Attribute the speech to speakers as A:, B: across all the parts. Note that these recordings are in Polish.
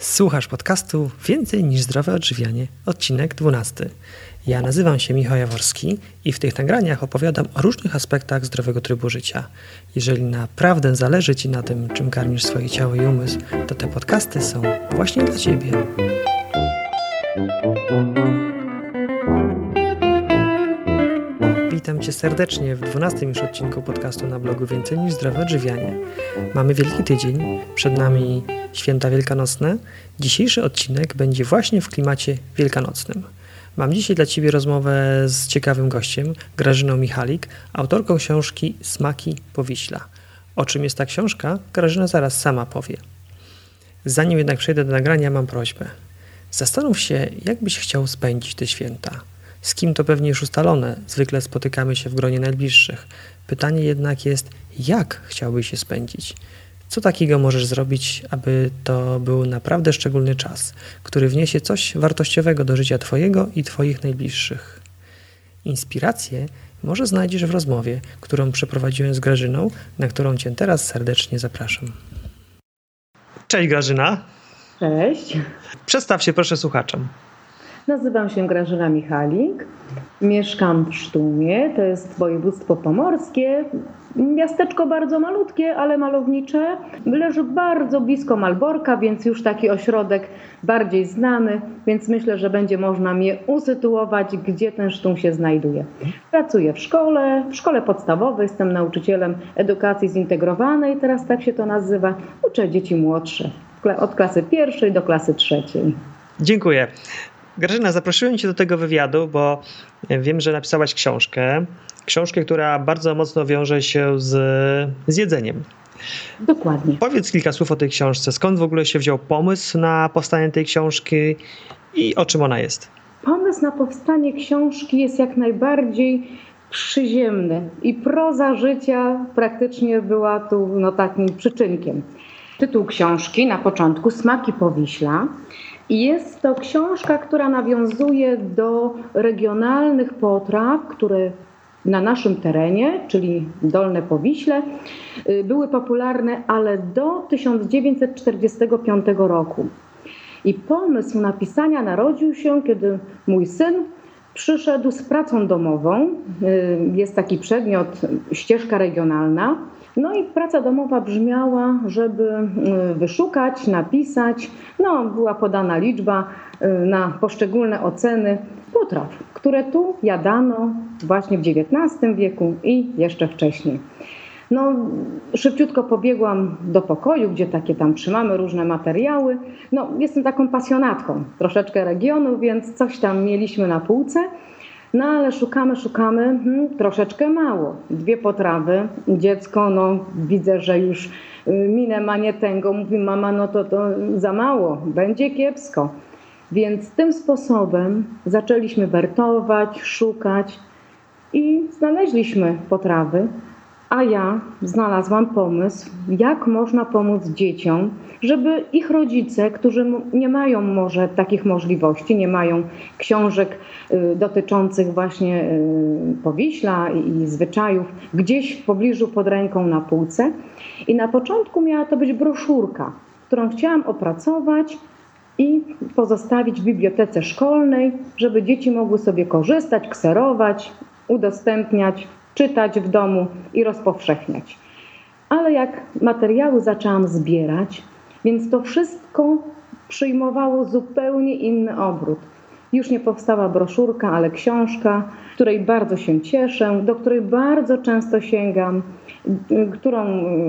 A: Słuchasz podcastu Więcej niż zdrowe odżywianie, odcinek 12. Ja nazywam się Michał Jaworski i w tych nagraniach opowiadam o różnych aspektach zdrowego trybu życia. Jeżeli naprawdę zależy Ci na tym, czym karmisz swoje ciało i umysł, to te podcasty są właśnie dla Ciebie. Witam Cię serdecznie w 12 już odcinku podcastu na blogu Więcej niż zdrowe odżywianie. Mamy wielki tydzień, przed nami święta wielkanocne. Dzisiejszy odcinek będzie właśnie w klimacie wielkanocnym. Mam dzisiaj dla Ciebie rozmowę z ciekawym gościem, Grażyną Michalik, autorką książki Smaki Powiśla. O czym jest ta książka, Grażyna zaraz sama powie. Zanim jednak przejdę do nagrania, mam prośbę. Zastanów się, jak byś chciał spędzić te święta – z kim to pewnie już ustalone, zwykle spotykamy się w gronie najbliższych. Pytanie jednak jest, jak chciałbyś się spędzić? Co takiego możesz zrobić, aby to był naprawdę szczególny czas, który wniesie coś wartościowego do życia Twojego i Twoich najbliższych? Inspirację może znajdziesz w rozmowie, którą przeprowadziłem z Grażyną, na którą Cię teraz serdecznie zapraszam. Cześć Grażyna.
B: Cześć.
A: Przedstaw się proszę słuchaczom.
B: Nazywam się Grażyna Michalik. Mieszkam w Sztumie, to jest województwo pomorskie. Miasteczko bardzo malutkie, ale malownicze. Leży bardzo blisko Malborka, więc już taki ośrodek bardziej znany, więc myślę, że będzie można mnie usytuować, gdzie ten Sztum się znajduje. Pracuję w szkole, w szkole podstawowej, jestem nauczycielem edukacji zintegrowanej, teraz tak się to nazywa. Uczę dzieci młodsze, od klasy pierwszej do klasy trzeciej.
A: Dziękuję. Grażyna, zaprosiłem Cię do tego wywiadu, bo wiem, że napisałaś książkę. Książkę, która bardzo mocno wiąże się z, z jedzeniem.
B: Dokładnie.
A: Powiedz kilka słów o tej książce. Skąd w ogóle się wziął pomysł na powstanie tej książki i o czym ona jest?
B: Pomysł na powstanie książki jest jak najbardziej przyziemny i proza życia praktycznie była tu no, takim przyczynkiem. Tytuł książki na początku Smaki Powiśla jest to książka, która nawiązuje do regionalnych potraw, które na naszym terenie, czyli Dolne Powiśle, y, były popularne, ale do 1945 roku. I pomysł napisania narodził się, kiedy mój syn przyszedł z pracą domową. Y, jest taki przedmiot, ścieżka regionalna no i praca domowa brzmiała, żeby y, wyszukać, napisać, no była podana liczba y, na poszczególne oceny potraw, które tu jadano właśnie w XIX wieku i jeszcze wcześniej. No, szybciutko pobiegłam do pokoju, gdzie takie tam trzymamy różne materiały. No, jestem taką pasjonatką troszeczkę regionu, więc coś tam mieliśmy na półce. No ale szukamy, szukamy, hmm, troszeczkę mało. Dwie potrawy, dziecko, no widzę, że już y, minę ma nie tęgo, mówi mama, no to, to za mało, będzie kiepsko. Więc tym sposobem zaczęliśmy wertować, szukać i znaleźliśmy potrawy, a ja znalazłam pomysł, jak można pomóc dzieciom, żeby ich rodzice, którzy nie mają może takich możliwości, nie mają książek y, dotyczących właśnie y, powiśla i zwyczajów gdzieś w pobliżu pod ręką na półce. I na początku miała to być broszurka, którą chciałam opracować i pozostawić w bibliotece szkolnej, żeby dzieci mogły sobie korzystać, kserować, udostępniać czytać w domu i rozpowszechniać. Ale jak materiały zaczęłam zbierać, więc to wszystko przyjmowało zupełnie inny obrót. Już nie powstała broszurka, ale książka, której bardzo się cieszę, do której bardzo często sięgam, którą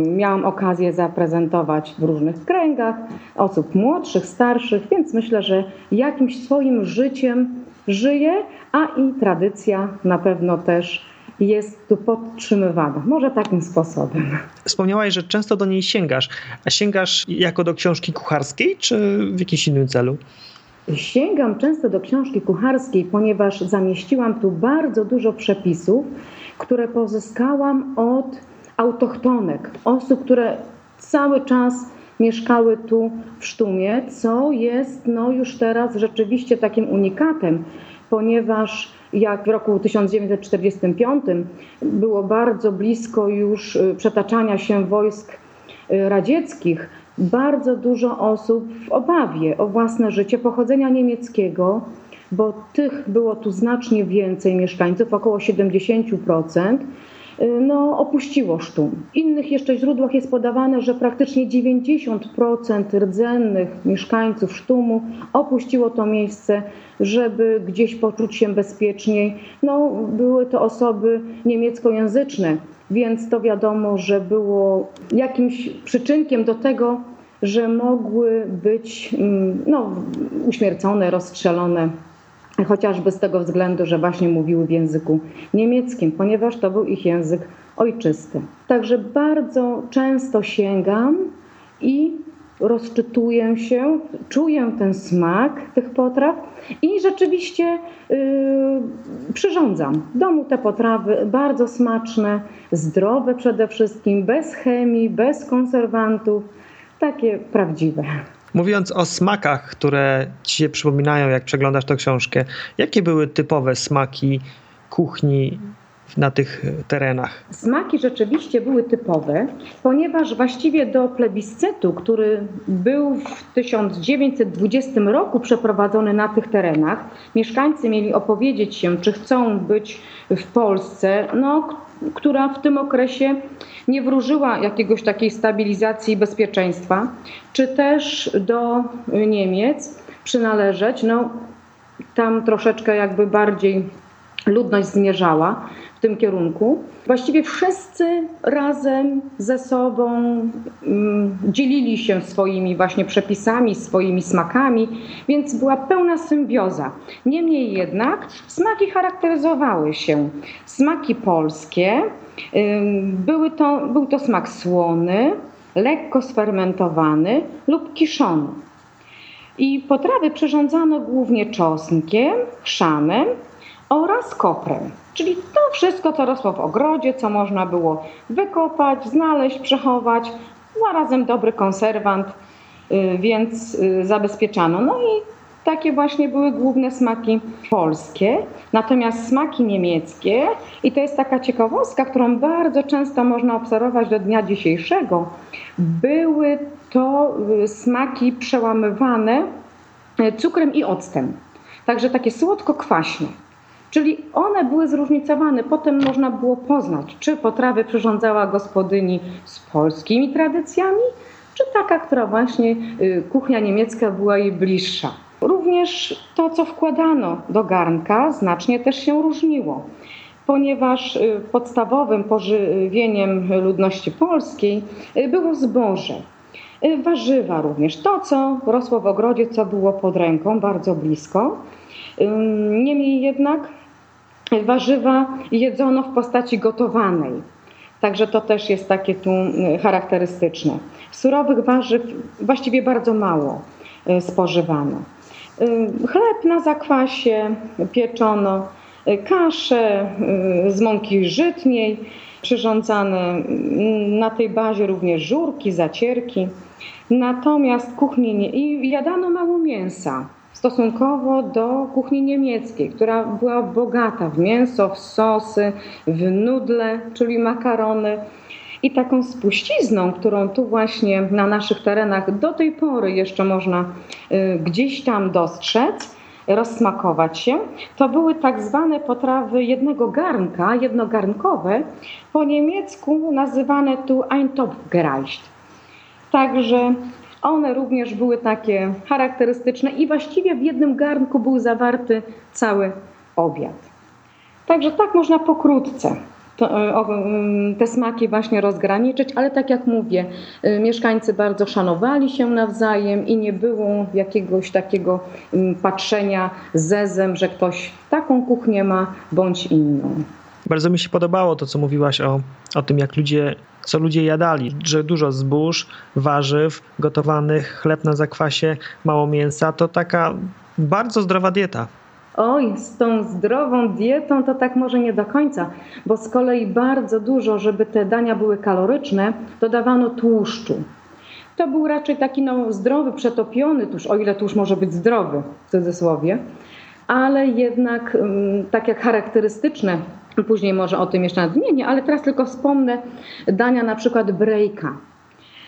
B: miałam okazję zaprezentować w różnych kręgach osób młodszych, starszych, więc myślę, że jakimś swoim życiem żyję, a i tradycja na pewno też jest tu podtrzymywana. Może takim sposobem.
A: Wspomniałaś, że często do niej sięgasz. A sięgasz jako do książki kucharskiej, czy w jakimś innym celu?
B: Sięgam często do książki kucharskiej, ponieważ zamieściłam tu bardzo dużo przepisów, które pozyskałam od autochtonek, osób, które cały czas mieszkały tu w Sztumie, co jest no, już teraz rzeczywiście takim unikatem, ponieważ jak w roku 1945 było bardzo blisko już y, przetaczania się wojsk y, radzieckich bardzo dużo osób w obawie o własne życie pochodzenia niemieckiego, bo tych było tu znacznie więcej mieszkańców, około 70%, y, no, opuściło Sztum. W innych jeszcze źródłach jest podawane, że praktycznie 90% rdzennych mieszkańców Sztumu opuściło to miejsce, żeby gdzieś poczuć się bezpieczniej. No, były to osoby niemieckojęzyczne, więc to wiadomo, że było jakimś przyczynkiem do tego, że mogły być mm, no, uśmiercone, rozstrzelone chociażby z tego względu, że właśnie mówiły w języku niemieckim, ponieważ to był ich język ojczysty. Także bardzo często sięgam i rozczytuję się, czuję ten smak tych potraw i rzeczywiście yy, przyrządzam w domu te potrawy bardzo smaczne, zdrowe przede wszystkim, bez chemii, bez konserwantów, takie prawdziwe.
A: Mówiąc o smakach, które ci się przypominają, jak przeglądasz tę książkę, jakie były typowe smaki kuchni na tych terenach?
B: Smaki rzeczywiście były typowe, ponieważ właściwie do plebiscytu, który był w 1920 roku przeprowadzony na tych terenach, mieszkańcy mieli opowiedzieć się, czy chcą być w Polsce, no, która w tym okresie nie wróżyła jakiegoś takiej stabilizacji bezpieczeństwa, czy też do Niemiec przynależeć. No, tam troszeczkę jakby bardziej ludność zmierzała tym kierunku. Właściwie wszyscy razem ze sobą um, dzielili się swoimi właśnie przepisami, swoimi smakami, więc była pełna symbioza. Niemniej jednak smaki charakteryzowały się. Smaki polskie, były to, był to smak słony, lekko sfermentowany lub kiszony. I potrawy przyrządzano głównie czosnkiem, chrzanem oraz koprem. Czyli to wszystko, co rosło w ogrodzie, co można było wykopać, znaleźć, przechować, zarazem dobry konserwant, y, więc y, zabezpieczano. No i takie właśnie były główne smaki polskie, natomiast smaki niemieckie, i to jest taka ciekawostka, którą bardzo często można obserwować do dnia dzisiejszego, były to y, smaki przełamywane cukrem i octem. Także takie słodko-kwaśne. Czyli one były zróżnicowane. Potem można było poznać, czy potrawy przyrządzała gospodyni z polskimi tradycjami, czy taka, która właśnie y, kuchnia niemiecka była jej bliższa. Również to, co wkładano do garnka, znacznie też się różniło, ponieważ y, podstawowym pożywieniem ludności polskiej y, było zboże. Warzywa również, to co rosło w ogrodzie, co było pod ręką, bardzo blisko. Niemniej jednak warzywa jedzono w postaci gotowanej. Także to też jest takie tu charakterystyczne. Surowych warzyw właściwie bardzo mało y, spożywano. Y, chleb na zakwasie pieczono, kasze z mąki żytniej przyrządzane, na tej bazie również żurki, zacierki. Natomiast kuchni nie... i jadano mało mięsa stosunkowo do kuchni niemieckiej, która była bogata w mięso, w sosy, w nudle, czyli makarony. I taką spuścizną, którą tu właśnie na naszych terenach do tej pory jeszcze można y, gdzieś tam dostrzec, rozsmakować się, to były tak zwane potrawy jednego garnka, jednogarnkowe, po niemiecku nazywane tu Eintopfgereicht. Także one również były takie charakterystyczne i właściwie w jednym garnku był zawarty cały obiad. Także tak można pokrótce e, te smaki właśnie rozgraniczyć, ale tak jak mówię, e, mieszkańcy bardzo szanowali się nawzajem i nie było jakiegoś takiego patrzenia zezem, że ktoś taką kuchnię ma bądź inną.
A: Bardzo mi się podobało to, co mówiłaś o, o tym, jak ludzie, co ludzie jadali, że dużo zbóż, warzyw, gotowanych, chleb na zakwasie, mało mięsa. To taka bardzo zdrowa dieta.
B: Oj, z tą zdrową dietą to tak może nie do końca, bo z kolei bardzo dużo, żeby te dania były kaloryczne, dodawano tłuszczu. To był raczej taki no, zdrowy, przetopiony tłuszcz, o ile tłuszcz może być zdrowy w cudzysłowie, ale jednak mm, tak jak charakterystyczne Później może o tym jeszcze nadmienię, ale teraz tylko wspomnę dania na przykład brejka.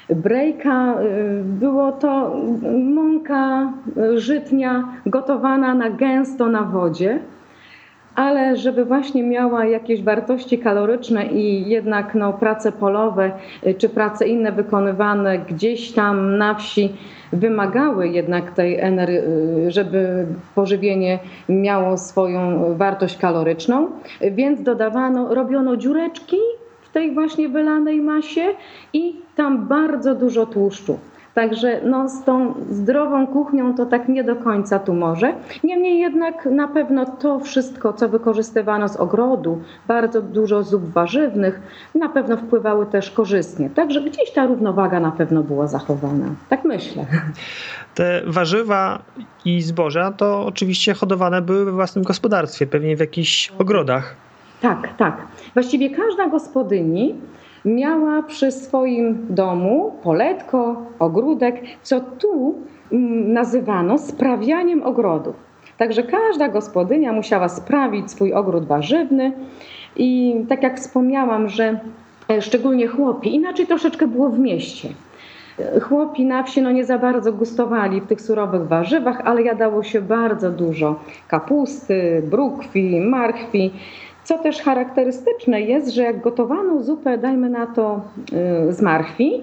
B: brejka. Było to mąka żytnia gotowana na gęsto na wodzie ale żeby właśnie miała jakieś wartości kaloryczne i jednak no, prace polowe y, czy prace inne wykonywane gdzieś tam na wsi wymagały jednak tej energii, y, żeby pożywienie miało swoją wartość kaloryczną, więc dodawano, robiono dziureczki w tej właśnie wylanej masie i tam bardzo dużo tłuszczu. Także no, z tą zdrową kuchnią to tak nie do końca tu może. Niemniej jednak na pewno to wszystko, co wykorzystywano z ogrodu, bardzo dużo zup warzywnych, na pewno wpływały też korzystnie. Także gdzieś ta równowaga na pewno była zachowana. Tak myślę.
A: Te warzywa i zboża to oczywiście hodowane były we własnym gospodarstwie, pewnie w jakichś ogrodach.
B: Tak, tak. Właściwie każda gospodyni miała przy swoim domu poletko, ogródek, co tu mm, nazywano sprawianiem ogrodów. Także każda gospodynia musiała sprawić swój ogród warzywny i tak jak wspomniałam, że e, szczególnie chłopi, inaczej troszeczkę było w mieście. Chłopi na wsi no nie za bardzo gustowali w tych surowych warzywach, ale jadało się bardzo dużo kapusty, brukwi, marchwi. Co też charakterystyczne jest, że jak gotowano zupę, dajmy na to y, z marchwi,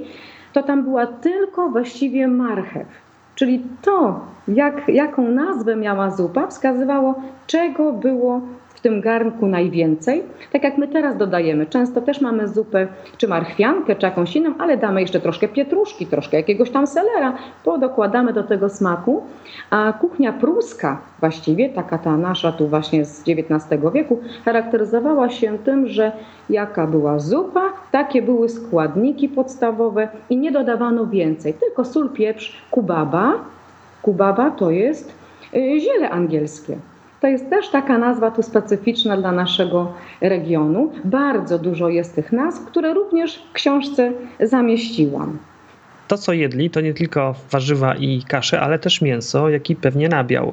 B: to tam była tylko właściwie marchew. Czyli to, jak, jaką nazwę miała zupa, wskazywało, czego było w tym garnku najwięcej. Tak jak my teraz dodajemy, często też mamy zupę czy marchwiankę, czy jakąś inną, ale damy jeszcze troszkę pietruszki, troszkę jakiegoś tam selera, bo dokładamy do tego smaku. A kuchnia pruska, właściwie taka ta nasza tu właśnie z XIX wieku, charakteryzowała się tym, że jaka była zupa, takie były składniki podstawowe i nie dodawano więcej, tylko sól, pieprz, kubaba. Kubaba to jest y, ziele angielskie. To jest też taka nazwa tu specyficzna dla naszego regionu. Bardzo dużo jest tych nazw, które również w książce zamieściłam.
A: To, co jedli, to nie tylko warzywa i kasze, ale też mięso, jak i pewnie nabiał.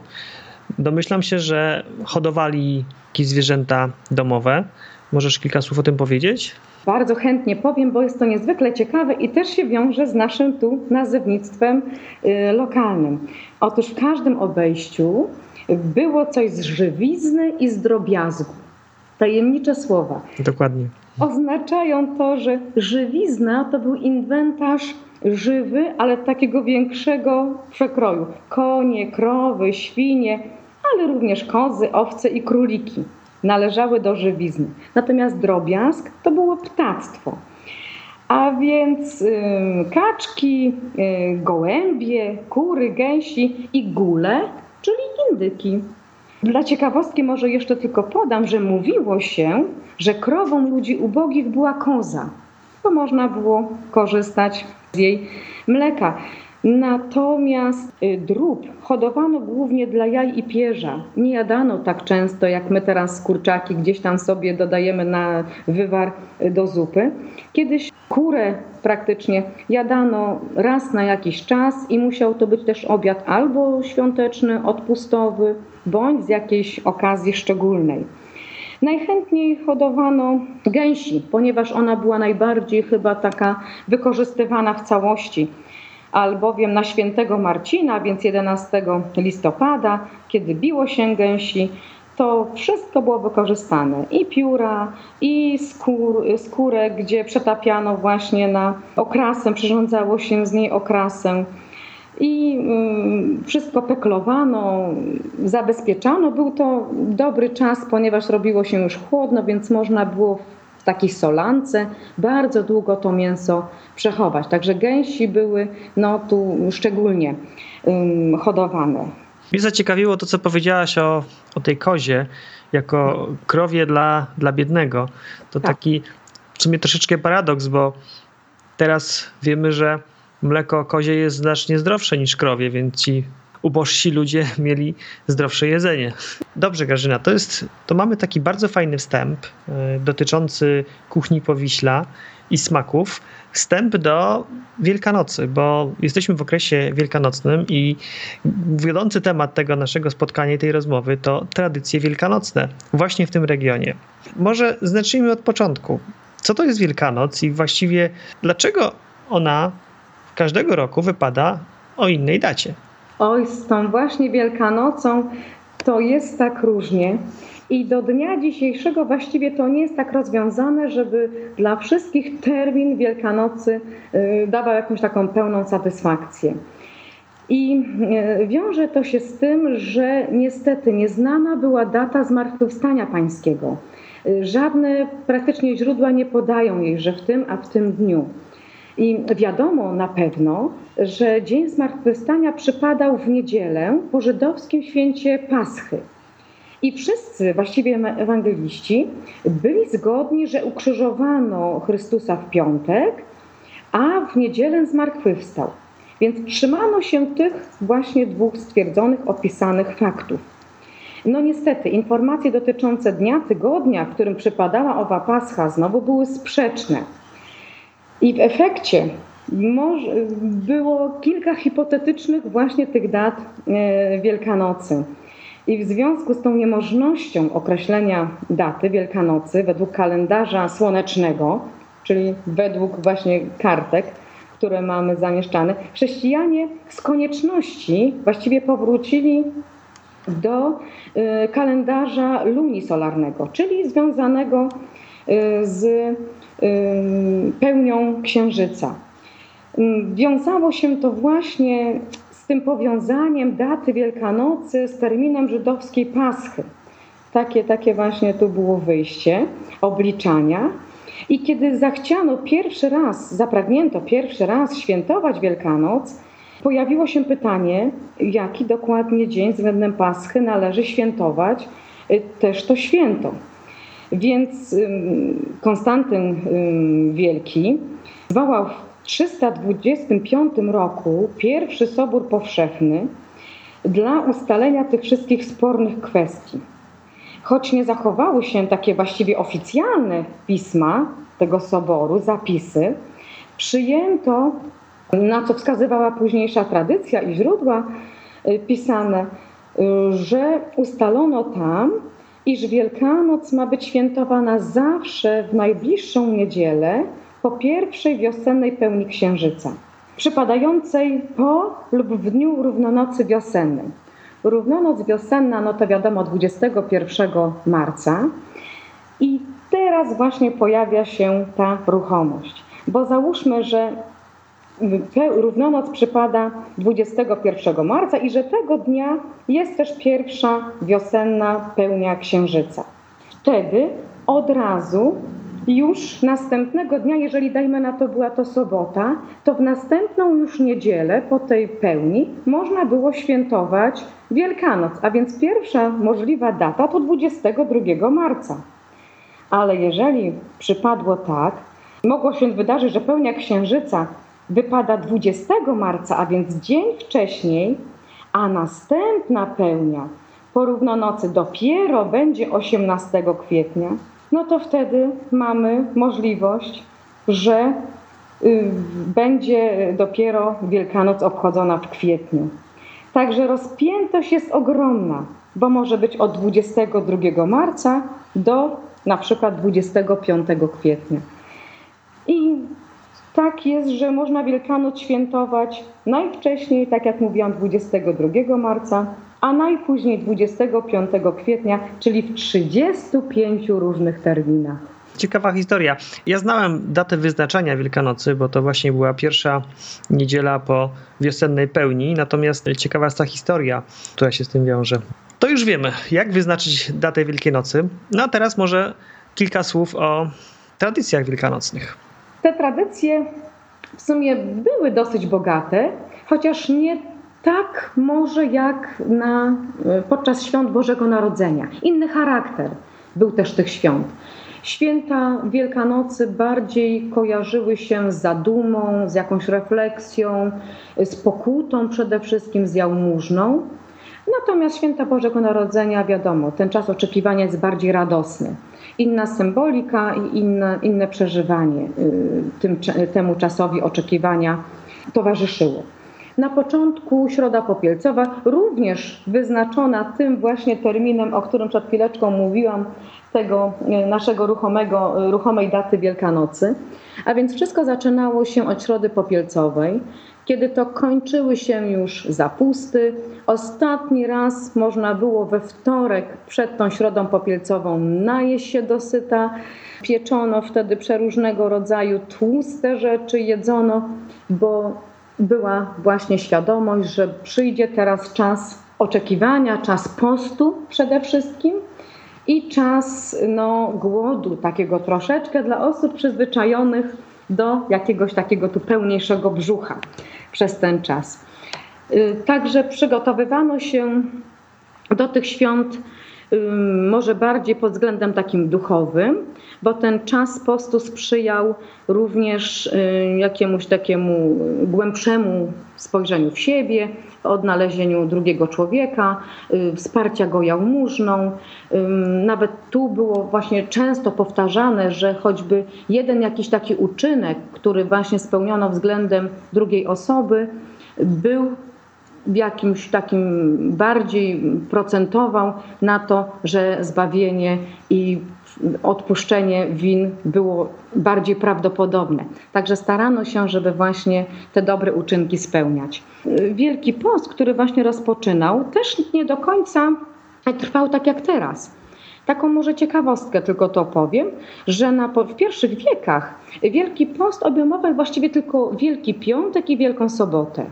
A: Domyślam się, że hodowali jakieś zwierzęta domowe. Możesz kilka słów o tym powiedzieć?
B: Bardzo chętnie powiem, bo jest to niezwykle ciekawe i też się wiąże z naszym tu nazewnictwem y, lokalnym. Otóż w każdym obejściu było coś z żywizny i z drobiazgu. Tajemnicze słowa.
A: Dokładnie.
B: Oznaczają to, że żywizna to był inwentarz żywy, ale takiego większego przekroju. Konie, krowy, świnie, ale również kozy, owce i króliki należały do żywizny. Natomiast drobiazg to było ptactwo. A więc y, kaczki, y, gołębie, kury, gęsi i gule czyli indyki. Dla ciekawostki może jeszcze tylko podam, że mówiło się, że krową ludzi ubogich była koza, bo można było korzystać z jej mleka. Natomiast y, drób hodowano głównie dla jaj i pierza. Nie jadano tak często, jak my teraz kurczaki gdzieś tam sobie dodajemy na wywar y, do zupy. Kiedyś kurę praktycznie jadano raz na jakiś czas i musiał to być też obiad albo świąteczny, odpustowy, bądź z jakiejś okazji szczególnej. Najchętniej hodowano gęsi, ponieważ ona była najbardziej chyba taka wykorzystywana w całości albowiem na świętego Marcina, więc 11 listopada, kiedy biło się gęsi, to wszystko było wykorzystane. I pióra, i skór, skórę, gdzie przetapiano właśnie na okrasę, przyrządzało się z niej okrasę. I y, wszystko peklowano, zabezpieczano. Był to dobry czas, ponieważ robiło się już chłodno, więc można było takiej solance bardzo długo to mięso przechować. Także gęsi były no, tu szczególnie um, hodowane.
A: Mnie zaciekawiło to, co powiedziałaś o, o tej kozie, jako krowie dla, dla biednego. To tak. taki w sumie troszeczkę paradoks, bo teraz wiemy, że mleko kozie jest znacznie zdrowsze niż krowie, więc ci ubożsi ludzie mieli zdrowsze jedzenie. Dobrze, Grażyna, to jest, to mamy taki bardzo fajny wstęp y, dotyczący kuchni Powiśla i smaków. Wstęp do Wielkanocy, bo jesteśmy w okresie wielkanocnym i wiodący temat tego naszego spotkania i tej rozmowy to tradycje wielkanocne właśnie w tym regionie. Może zacznijmy od początku. Co to jest Wielkanoc i właściwie dlaczego ona każdego roku wypada o innej dacie.
B: Oj, z tą właśnie Wielkanocą to jest tak różnie. I do dnia dzisiejszego właściwie to nie jest tak rozwiązane, żeby dla wszystkich termin Wielkanocy y, dawał jakąś taką pełną satysfakcję. I y, wiąże to się z tym, że niestety nieznana była data zmartwychwstania pańskiego. Y, żadne praktycznie źródła nie podają jej, że w tym, a w tym dniu. I wiadomo na pewno, że Dzień Zmartwychwstania przypadał w niedzielę po żydowskim święcie Paschy. I wszyscy, właściwie ewangeliści, byli zgodni, że ukrzyżowano Chrystusa w piątek, a w niedzielę zmartwychwstał. Więc trzymano się tych właśnie dwóch stwierdzonych, opisanych faktów. No niestety, informacje dotyczące dnia, tygodnia, w którym przypadała owa Pascha, znowu były sprzeczne. I w efekcie było kilka hipotetycznych właśnie tych dat e, Wielkanocy. I w związku z tą niemożnością określenia daty Wielkanocy według kalendarza słonecznego, czyli według właśnie kartek, które mamy zamieszczane, chrześcijanie z konieczności właściwie powrócili do y, kalendarza lunisolarnego, czyli związanego y, z pełnią księżyca. Wiązało się to właśnie z tym powiązaniem daty Wielkanocy z terminem żydowskiej Paschy. Takie, takie właśnie tu było wyjście obliczania. I kiedy zachciano pierwszy raz, zapragnięto pierwszy raz świętować Wielkanoc, pojawiło się pytanie, jaki dokładnie dzień względem Paschy należy świętować y, też to święto. Więc Konstantyn Wielki zwołał w 325 roku pierwszy Sobór Powszechny dla ustalenia tych wszystkich spornych kwestii. Choć nie zachowały się takie właściwie oficjalne pisma tego soboru, zapisy, przyjęto, na co wskazywała późniejsza tradycja i źródła y, pisane, y, że ustalono tam, iż Wielkanoc ma być świętowana zawsze w najbliższą niedzielę po pierwszej wiosennej pełni księżyca, przypadającej po lub w dniu równonocy wiosennej. Równonoc wiosenna, no to wiadomo, 21 marca. I teraz właśnie pojawia się ta ruchomość. Bo załóżmy, że równonoc przypada 21 marca i że tego dnia jest też pierwsza wiosenna pełnia księżyca. Wtedy od razu już następnego dnia, jeżeli dajmy na to była to sobota, to w następną już niedzielę po tej pełni można było świętować Wielkanoc, a więc pierwsza możliwa data to 22 marca. Ale jeżeli przypadło tak, mogło się wydarzyć, że pełnia księżyca wypada 20 marca, a więc dzień wcześniej, a następna pełnia po równonocy dopiero będzie 18 kwietnia, no to wtedy mamy możliwość, że y, będzie dopiero Wielkanoc obchodzona w kwietniu. Także rozpiętość jest ogromna, bo może być od 22 marca do na przykład 25 kwietnia. Tak jest, że można Wielkanoc świętować najwcześniej, tak jak mówiłam, 22 marca, a najpóźniej 25 kwietnia, czyli w 35 różnych terminach.
A: Ciekawa historia. Ja znałem datę wyznaczania Wielkanocy, bo to właśnie była pierwsza niedziela po wiosennej pełni, natomiast ciekawa jest ta historia, która się z tym wiąże. To już wiemy, jak wyznaczyć datę Wielkiej No a teraz może kilka słów o tradycjach wielkanocnych.
B: Te tradycje w sumie były dosyć bogate, chociaż nie tak może jak na, podczas świąt Bożego Narodzenia. Inny charakter był też tych świąt. Święta Wielkanocy bardziej kojarzyły się z zadumą, z jakąś refleksją, z pokutą przede wszystkim, z jałmużną. Natomiast święta Bożego Narodzenia, wiadomo, ten czas oczekiwania jest bardziej radosny. Inna symbolika i inne, inne przeżywanie y, tym, temu czasowi oczekiwania towarzyszyło. Na początku Środa Popielcowa, również wyznaczona tym właśnie terminem, o którym przed chwileczką mówiłam, tego e, naszego ruchomego, e, ruchomej daty Wielkanocy. A więc wszystko zaczynało się od Środy Popielcowej, kiedy to kończyły się już zapusty. Ostatni raz można było we wtorek przed tą Środą Popielcową najeść się dosyta. Pieczono wtedy przeróżnego rodzaju tłuste rzeczy, jedzono, bo była właśnie świadomość, że przyjdzie teraz czas oczekiwania, czas postu przede wszystkim i czas no, głodu takiego troszeczkę dla osób przyzwyczajonych do jakiegoś takiego tu pełniejszego brzucha przez ten czas. Y, także przygotowywano się do tych świąt może bardziej pod względem takim duchowym, bo ten czas postu sprzyjał również y, jakiemuś takiemu głębszemu spojrzeniu w siebie, odnalezieniu drugiego człowieka, y, wsparcia go jałmużną. Nawet tu było właśnie często powtarzane, że choćby jeden jakiś taki uczynek, który właśnie spełniono względem drugiej osoby, był w jakimś takim bardziej procentował na to, że zbawienie i odpuszczenie win było bardziej prawdopodobne. Także starano się, żeby właśnie te dobre uczynki spełniać. Wielki Post, który właśnie rozpoczynał, też nie do końca trwał tak jak teraz. Taką może ciekawostkę tylko to powiem, że na, w pierwszych wiekach Wielki Post obejmował właściwie tylko Wielki Piątek i Wielką Sobotę.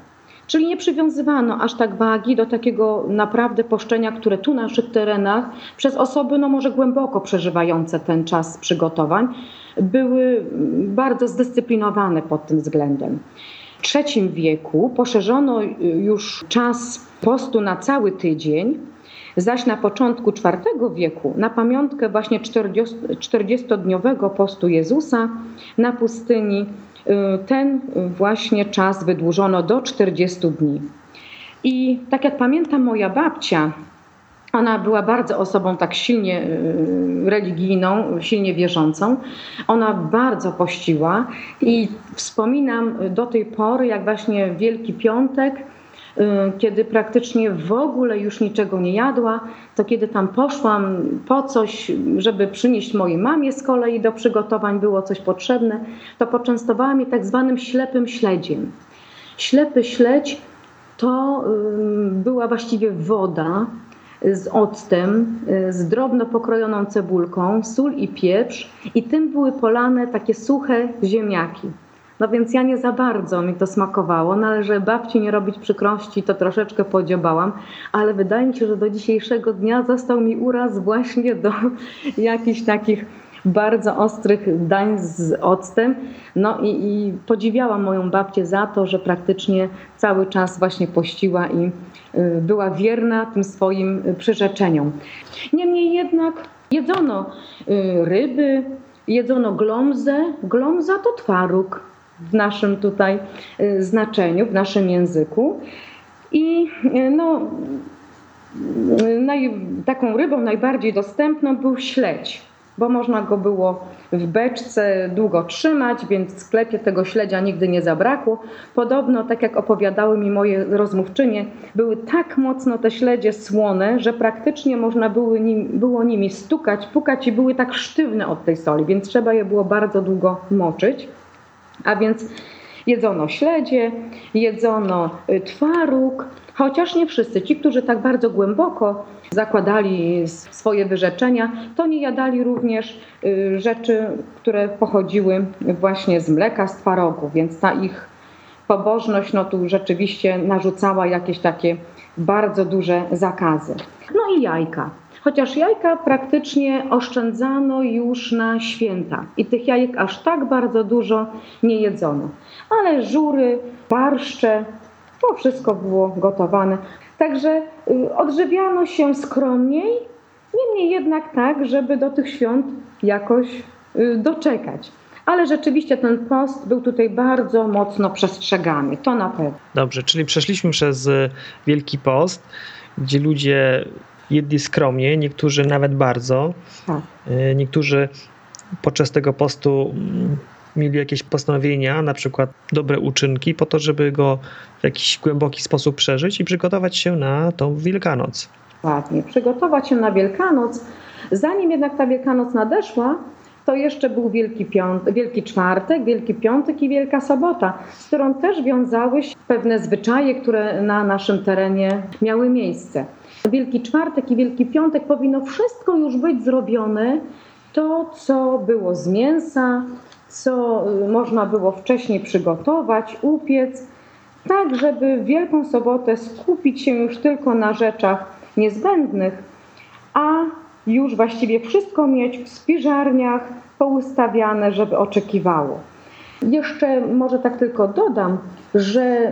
B: Czyli nie przywiązywano aż tak wagi do takiego naprawdę poszczenia, które tu na naszych terenach przez osoby no może głęboko przeżywające ten czas przygotowań były bardzo zdyscyplinowane pod tym względem. W III wieku poszerzono już czas postu na cały tydzień, zaś na początku IV wieku na pamiątkę właśnie 40-dniowego postu Jezusa na pustyni ten właśnie czas wydłużono do 40 dni. I tak jak pamiętam moja babcia, ona była bardzo osobą tak silnie y, religijną, silnie wierzącą. Ona bardzo pościła i wspominam do tej pory, jak właśnie Wielki Piątek Y, kiedy praktycznie w ogóle już niczego nie jadła, to kiedy tam poszłam po coś, żeby przynieść mojej mamie z kolei do przygotowań było coś potrzebne, to poczęstowała mnie tak zwanym ślepym śledziem. Ślepy śledź to y, była właściwie woda z octem, y, z drobno pokrojoną cebulką, sól i pieprz i tym były polane takie suche ziemniaki. No więc ja nie za bardzo mi to smakowało, no ale że babci nie robić przykrości, to troszeczkę podziobałam, ale wydaje mi się, że do dzisiejszego dnia został mi uraz właśnie do jakichś takich bardzo ostrych dań z octem. No i, i podziwiałam moją babcię za to, że praktycznie cały czas właśnie pościła i y, była wierna tym swoim przyrzeczeniom. Niemniej jednak jedzono y, ryby, jedzono glomzę. Glomza to twaróg w naszym tutaj y, znaczeniu, w naszym języku. I y, no, naj, taką rybą najbardziej dostępną był śledź, bo można go było w beczce długo trzymać, więc w sklepie tego śledzia nigdy nie zabrakło. Podobno, tak jak opowiadały mi moje rozmówczynie, były tak mocno te śledzie słone, że praktycznie można było, nim, było nimi stukać, pukać i były tak sztywne od tej soli, więc trzeba je było bardzo długo moczyć. A więc jedzono śledzie, jedzono y, twaróg, chociaż nie wszyscy. Ci, którzy tak bardzo głęboko zakładali swoje wyrzeczenia, to nie jadali również y, rzeczy, które pochodziły właśnie z mleka, z twarogu, więc ta ich pobożność no tu rzeczywiście narzucała jakieś takie bardzo duże zakazy. No i jajka. Chociaż jajka praktycznie oszczędzano już na święta i tych jajek aż tak bardzo dużo nie jedzono. Ale żury, barszcze, to wszystko było gotowane. Także y, odżywiano się skromniej, niemniej jednak tak, żeby do tych świąt jakoś y, doczekać. Ale rzeczywiście ten post był tutaj bardzo mocno przestrzegany, to na pewno.
A: Dobrze, czyli przeszliśmy przez y, Wielki Post, gdzie ludzie jedli skromnie, niektórzy nawet bardzo. Tak. E, niektórzy podczas tego postu mm, mieli jakieś postanowienia, na przykład dobre uczynki, po to, żeby go w jakiś głęboki sposób przeżyć i przygotować się na tą Wielkanoc.
B: Ładnie, przygotować się na Wielkanoc. Zanim jednak ta Wielkanoc nadeszła, to jeszcze był Wielki, Piąt, Wielki Czwartek, Wielki Piątek i Wielka Sobota, z którą też wiązały się pewne zwyczaje, które na naszym terenie miały miejsce. Wielki Czwartek i Wielki Piątek powinno wszystko już być zrobione, to co było z mięsa, co y, można było wcześniej przygotować, upiec, tak żeby w Wielką Sobotę skupić się już tylko na rzeczach niezbędnych, a już właściwie wszystko mieć w spiżarniach poustawiane, żeby oczekiwało. Jeszcze może tak tylko dodam, że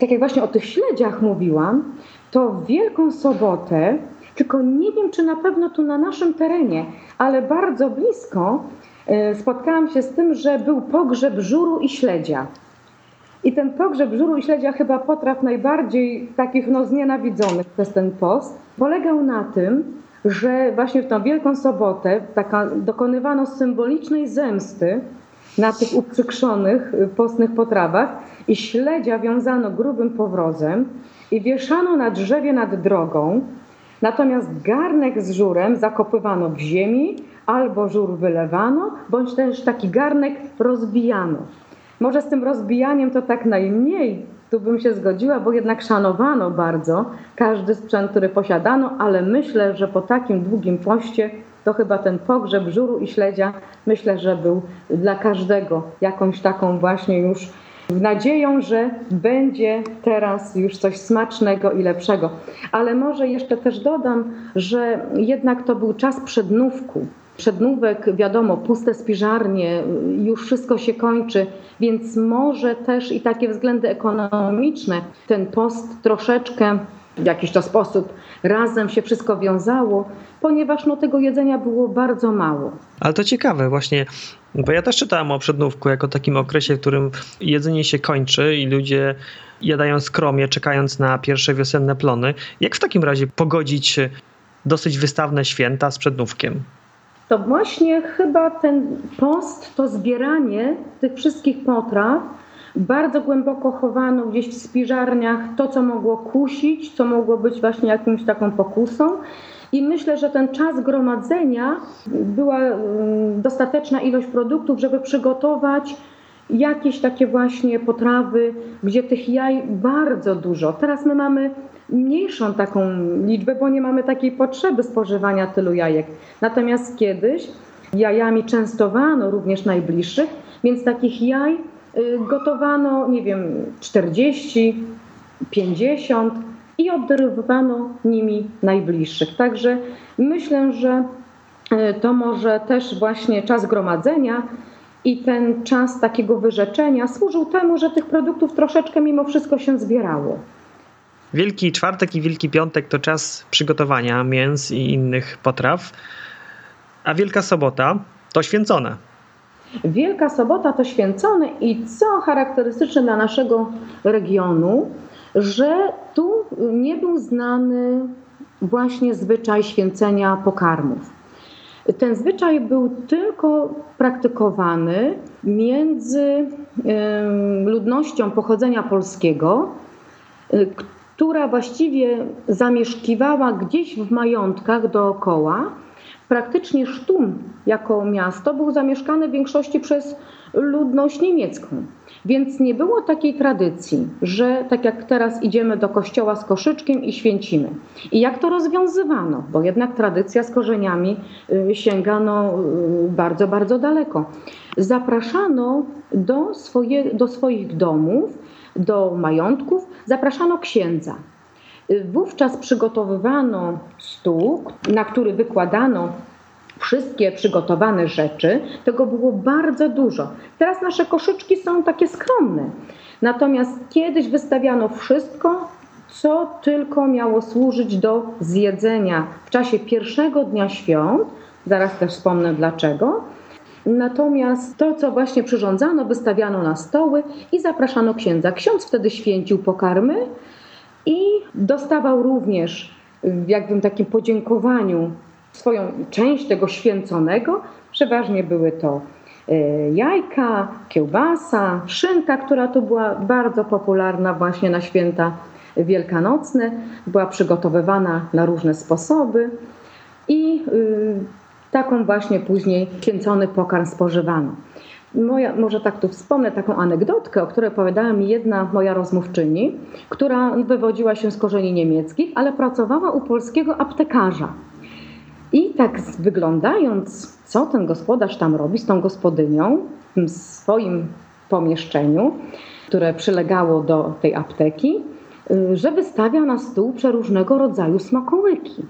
B: tak jak właśnie o tych śledziach mówiłam, to w Wielką Sobotę, tylko nie wiem, czy na pewno tu na naszym terenie, ale bardzo blisko e, spotkałam się z tym, że był pogrzeb żuru i śledzia. I ten pogrzeb żuru i śledzia, chyba potraw najbardziej takich no, znienawidzonych przez ten post, polegał na tym, że właśnie w tą Wielką Sobotę taka, dokonywano symbolicznej zemsty na tych uprzykrzonych postnych potrawach i śledzia wiązano grubym powrozem i wieszano na drzewie nad drogą, natomiast garnek z żurem zakopywano w ziemi albo żur wylewano, bądź też taki garnek rozbijano. Może z tym rozbijaniem to tak najmniej tu bym się zgodziła, bo jednak szanowano bardzo każdy sprzęt, który posiadano, ale myślę, że po takim długim poście to chyba ten pogrzeb żuru i śledzia, myślę, że był dla każdego jakąś taką właśnie już nadzieją, że będzie teraz już coś smacznego i lepszego. Ale może jeszcze też dodam, że jednak to był czas przednówku. Przednówek, wiadomo, puste spiżarnie, już wszystko się kończy, więc może też i takie względy ekonomiczne, ten post troszeczkę w jakiś to sposób razem się wszystko wiązało, ponieważ no, tego jedzenia było bardzo mało.
A: Ale to ciekawe właśnie, bo ja też czytałem o przednówku jako takim okresie, w którym jedzenie się kończy i ludzie jadają skromnie, czekając na pierwsze wiosenne plony. Jak w takim razie pogodzić dosyć wystawne święta z przednówkiem?
B: To właśnie chyba ten post, to zbieranie tych wszystkich potraw bardzo głęboko chowano gdzieś w spiżarniach to, co mogło kusić, co mogło być właśnie jakąś taką pokusą. I myślę, że ten czas gromadzenia była mm, dostateczna ilość produktów, żeby przygotować jakieś takie właśnie potrawy, gdzie tych jaj bardzo dużo. Teraz my mamy mniejszą taką liczbę, bo nie mamy takiej potrzeby spożywania tylu jajek. Natomiast kiedyś jajami częstowano również najbliższych, więc takich jaj y, gotowano, nie wiem, 40, 50 i obdarowywano nimi najbliższych. Także myślę, że y, to może też właśnie czas gromadzenia i ten czas takiego wyrzeczenia służył temu, że tych produktów troszeczkę mimo wszystko się zbierało.
A: Wielki Czwartek i Wielki Piątek to czas przygotowania mięs i innych potraw, a Wielka Sobota to święcone.
B: Wielka Sobota to święcone i co charakterystyczne dla naszego regionu, że tu nie był znany właśnie zwyczaj święcenia pokarmów. Ten zwyczaj był tylko praktykowany między ludnością pochodzenia polskiego, która właściwie zamieszkiwała gdzieś w majątkach dookoła. Praktycznie Sztum jako miasto był zamieszkane w większości przez ludność niemiecką. Więc nie było takiej tradycji, że tak jak teraz idziemy do kościoła z koszyczkiem i święcimy. I jak to rozwiązywano? Bo jednak tradycja z korzeniami y, sięgano y, bardzo, bardzo daleko. Zapraszano do, swoje, do swoich domów do majątków zapraszano księdza. Wówczas przygotowywano stół, na który wykładano wszystkie przygotowane rzeczy. Tego było bardzo dużo. Teraz nasze koszyczki są takie skromne. Natomiast kiedyś wystawiano wszystko, co tylko miało służyć do zjedzenia w czasie pierwszego dnia świąt. Zaraz też wspomnę dlaczego Natomiast to, co właśnie przyrządzano, wystawiano na stoły i zapraszano księdza. Ksiądz wtedy święcił pokarmy i dostawał również w jakbym takim podziękowaniu swoją część tego święconego. Przeważnie były to jajka, kiełbasa, szynka, która tu była bardzo popularna właśnie na święta wielkanocne. Była przygotowywana na różne sposoby i taką właśnie później święcony pokarm spożywano. Moja, może tak tu wspomnę taką anegdotkę, o której opowiadała mi jedna moja rozmówczyni, która wywodziła się z korzeni niemieckich, ale pracowała u polskiego aptekarza. I tak wyglądając, co ten gospodarz tam robi z tą gospodynią w swoim pomieszczeniu, które przylegało do tej apteki, y, że wystawia na stół przeróżnego rodzaju smakołyki.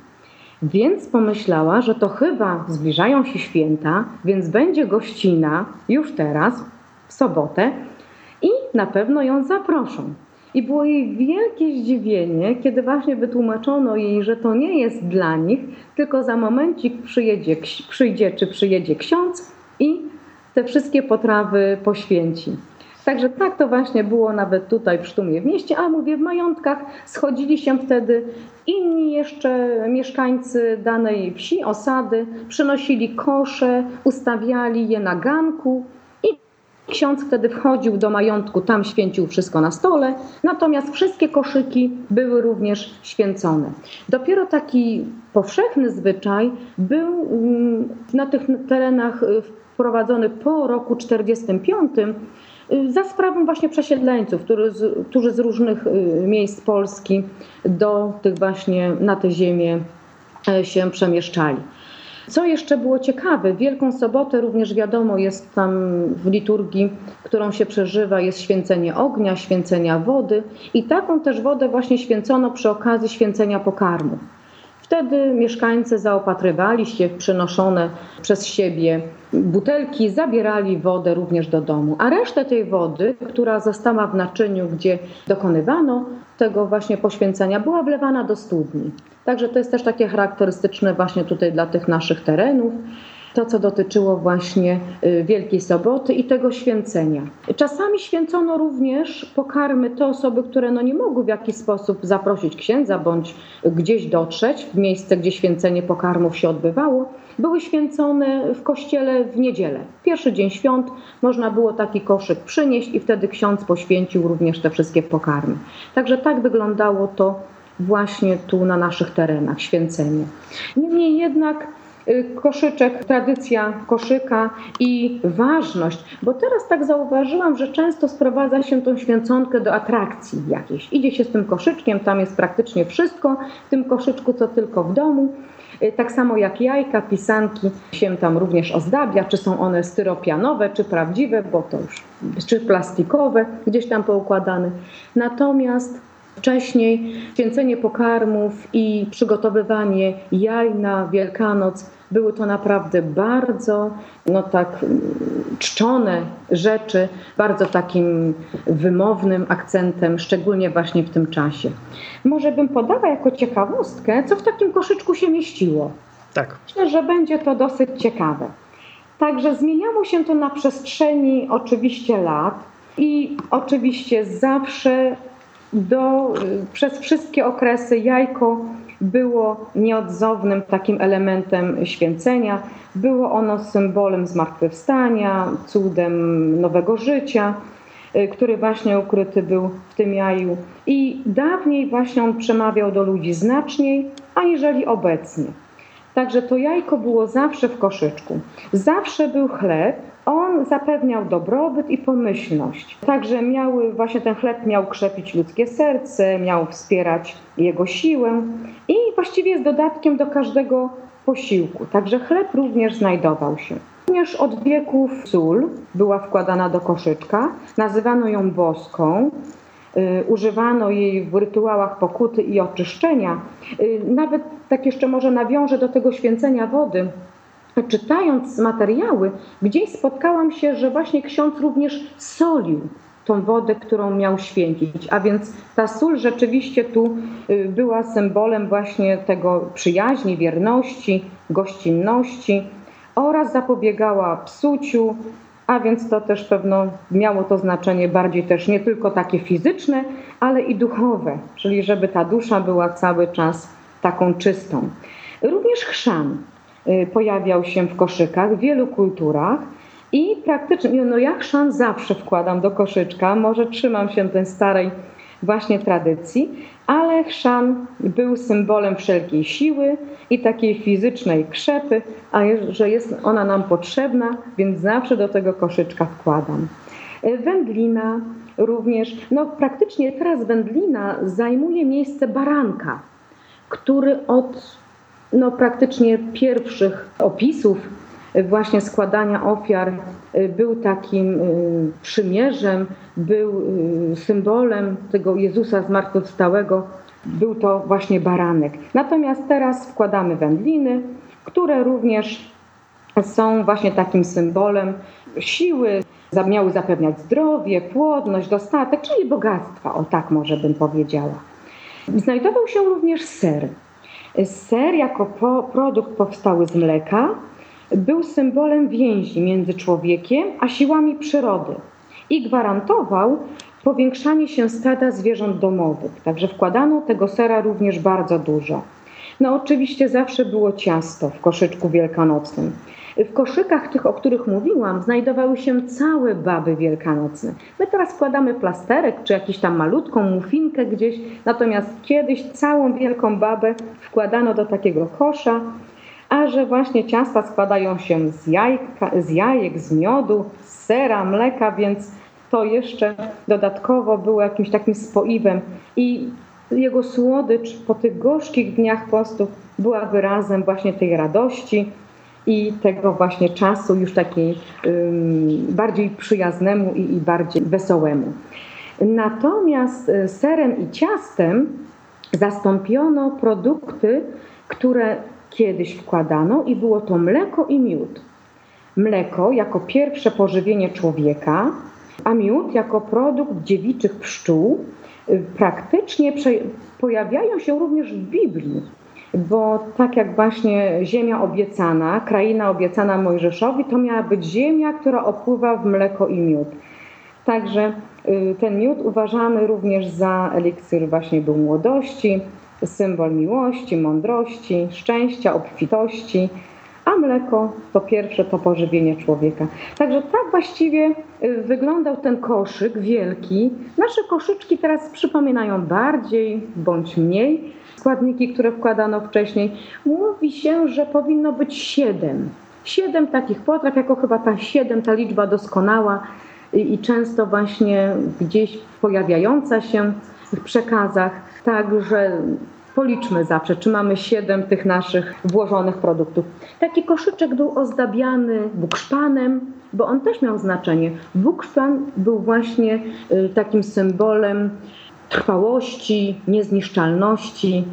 B: Więc pomyślała, że to chyba zbliżają się święta, więc będzie gościna już teraz, w sobotę i na pewno ją zaproszą. I było jej wielkie zdziwienie, kiedy właśnie wytłumaczono jej, że to nie jest dla nich, tylko za momencik przyjedzie, przyjdzie czy przyjedzie ksiądz i te wszystkie potrawy poświęci. Także tak to właśnie było nawet tutaj w Sztumie w mieście, a mówię w majątkach schodzili się wtedy inni jeszcze mieszkańcy danej wsi, osady, przynosili kosze, ustawiali je na ganku ksiądz wtedy wchodził do majątku, tam święcił wszystko na stole, natomiast wszystkie koszyki były również święcone. Dopiero taki powszechny zwyczaj był mm, na tych terenach wprowadzony po roku 45 Y, za sprawą właśnie przesiedleńców, którzy z, różnych y, miejsc Polski do tych właśnie na tę ziemię e, się przemieszczali. Co jeszcze było ciekawe, Wielką Sobotę również wiadomo jest tam w liturgii, którą się przeżywa, jest święcenie ognia, święcenia wody i taką też wodę właśnie święcono przy okazji święcenia pokarmu. Wtedy mieszkańcy zaopatrywali się w przynoszone przez siebie butelki, zabierali wodę również do domu, a resztę tej wody, która została w naczyniu, gdzie dokonywano tego właśnie poświęcenia, była wlewana do studni. Także to jest też takie charakterystyczne właśnie tutaj dla tych naszych terenów to, co dotyczyło właśnie y, Wielkiej Soboty i tego święcenia. Czasami święcono również pokarmy te osoby, które no nie mogły w jakiś sposób zaprosić księdza bądź gdzieś dotrzeć w miejsce, gdzie święcenie pokarmów się odbywało. Były święcone w kościele w niedzielę. Pierwszy dzień świąt można było taki koszyk przynieść i wtedy ksiądz poświęcił również te wszystkie pokarmy. Także tak wyglądało to właśnie tu na naszych terenach, święcenie. Niemniej jednak koszyczek, tradycja koszyka i ważność, bo teraz tak zauważyłam, że często sprowadza się tą święconkę do atrakcji jakiejś. Idzie się z tym koszyczkiem, tam jest praktycznie wszystko w tym koszyczku, co tylko w domu. Y, tak samo jak jajka, pisanki się tam również ozdabia, czy są one styropianowe, czy prawdziwe, bo to już, czy plastikowe, gdzieś tam poukładane. Natomiast Wcześniej święcenie pokarmów i przygotowywanie jaj na Wielkanoc były to naprawdę bardzo no tak czczone rzeczy, bardzo takim wymownym akcentem, szczególnie właśnie w tym czasie. Może bym podała jako ciekawostkę, co w takim koszyczku się mieściło.
A: Tak.
B: Myślę, że będzie to dosyć ciekawe. Także zmieniało się to na przestrzeni oczywiście lat i oczywiście zawsze do, przez wszystkie okresy jajko było nieodzownym takim elementem święcenia. Było ono symbolem zmartwychwstania, cudem nowego życia, y, który właśnie ukryty był w tym jaju. I dawniej właśnie on przemawiał do ludzi znaczniej, aniżeli obecnie. Także to jajko było zawsze w koszyczku. Zawsze był chleb, on zapewniał dobrobyt i pomyślność. Także miały, właśnie ten chleb miał krzepić ludzkie serce, miał wspierać jego siłę i właściwie jest dodatkiem do każdego posiłku. Także chleb również znajdował się. Również od wieków sól była wkładana do koszyczka. Nazywano ją boską. Y, używano jej w rytuałach pokuty i oczyszczenia. Y, nawet tak jeszcze może nawiążę do tego święcenia wody czytając materiały, gdzieś spotkałam się, że właśnie ksiądz również solił tą wodę, którą miał święcić. A więc ta sól rzeczywiście tu y, była symbolem właśnie tego przyjaźni, wierności, gościnności oraz zapobiegała psuciu, a więc to też pewno miało to znaczenie bardziej też nie tylko takie fizyczne, ale i duchowe, czyli żeby ta dusza była cały czas taką czystą. Również chrzan. Y, pojawiał się w koszykach w wielu kulturach. I praktycznie, no ja chrzan zawsze wkładam do koszyczka, może trzymam się tej starej właśnie tradycji, ale chrzan był symbolem wszelkiej siły i takiej fizycznej krzepy, a że jest ona nam potrzebna, więc zawsze do tego koszyczka wkładam. E, wędlina również, no praktycznie teraz wędlina zajmuje miejsce baranka, który od no, praktycznie pierwszych opisów właśnie składania ofiar był takim y, przymierzem, był y, symbolem tego Jezusa zmartwychwstałego, był to właśnie baranek. Natomiast teraz wkładamy wędliny, które również są właśnie takim symbolem siły, miały zapewniać zdrowie, płodność, dostatek, czyli bogactwa, o tak może bym powiedziała. Znajdował się również ser. Ser jako produkt powstały z mleka był symbolem więzi między człowiekiem a siłami przyrody i gwarantował powiększanie się stada zwierząt domowych. Także wkładano tego sera również bardzo dużo. No oczywiście zawsze było ciasto w koszyczku wielkanocnym. W koszykach tych, o których mówiłam, znajdowały się całe baby wielkanocne. My teraz wkładamy plasterek czy jakąś tam malutką mufinkę gdzieś, natomiast kiedyś całą wielką babę wkładano do takiego kosza a że właśnie ciasta składają się z, jajka, z jajek, z miodu, z sera, mleka, więc to jeszcze dodatkowo było jakimś takim spoiwem i jego słodycz po tych gorzkich dniach postów była wyrazem właśnie tej radości i tego właśnie czasu już takiej um, bardziej przyjaznemu i, i bardziej wesołemu. Natomiast y, serem i ciastem zastąpiono produkty, które kiedyś wkładano i było to mleko i miód. Mleko jako pierwsze pożywienie człowieka, a miód jako produkt dziewiczych pszczół praktycznie pojawiają się również w Biblii, bo tak jak właśnie ziemia obiecana, kraina obiecana Mojżeszowi, to miała być ziemia, która opływa w mleko i miód. Także y, ten miód uważany również za eliksir właśnie był młodości, symbol miłości, mądrości, szczęścia, obfitości, a mleko to pierwsze to pożywienie człowieka. Także tak właściwie y, wyglądał ten koszyk wielki. Nasze koszyczki teraz przypominają bardziej bądź mniej składniki, które wkładano wcześniej. Mówi się, że powinno być siedem. Siedem takich potraw, jako chyba ta siedem, ta liczba doskonała i często właśnie gdzieś pojawiająca się w przekazach. Także policzmy zawsze, czy mamy siedem tych naszych włożonych produktów. Taki koszyczek był ozdabiany bukszpanem, bo on też miał znaczenie. Bukszpan był właśnie y, takim symbolem trwałości, niezniszczalności.